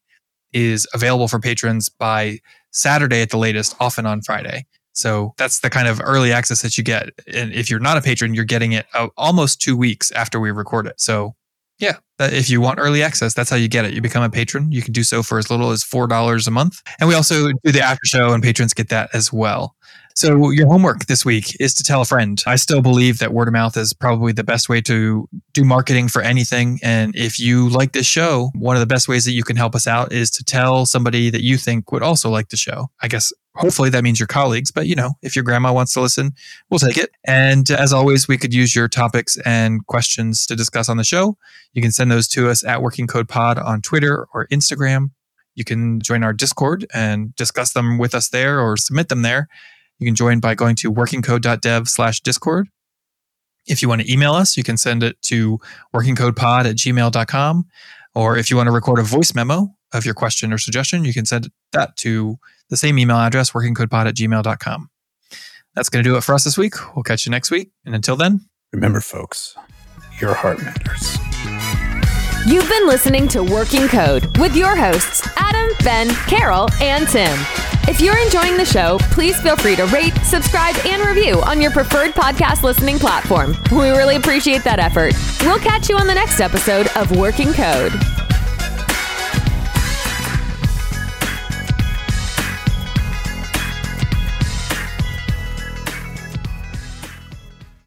is available for patrons by Saturday at the latest, often on Friday. So that's the kind of early access that you get. And if you're not a patron, you're getting it uh, almost two weeks after we record it. So yeah, if you want early access, that's how you get it. You become a patron. You can do so for as little as $4 a month. And we also do the after show, and patrons get that as well. So, your homework this week is to tell a friend. I still believe that word of mouth is probably the best way to do marketing for anything. And if you like this show, one of the best ways that you can help us out is to tell somebody that you think would also like the show. I guess hopefully that means your colleagues, but you know, if your grandma wants to listen, we'll take it. And as always, we could use your topics and questions to discuss on the show. You can send those to us at Working Code Pod on Twitter or Instagram. You can join our Discord and discuss them with us there or submit them there. You can join by going to workingcode.dev slash discord. If you want to email us, you can send it to workingcodepod at gmail.com. Or if you want to record a voice memo of your question or suggestion, you can send that to the same email address, workingcodepod at gmail.com. That's going to do it for us this week. We'll catch you next week. And until then, remember, folks, your heart matters. You've been listening to Working Code with your hosts, Adam, Ben, Carol, and Tim. If you're enjoying the show, please feel free to rate, subscribe, and review on your preferred podcast listening platform. We really appreciate that effort. We'll catch you on the next episode of Working Code.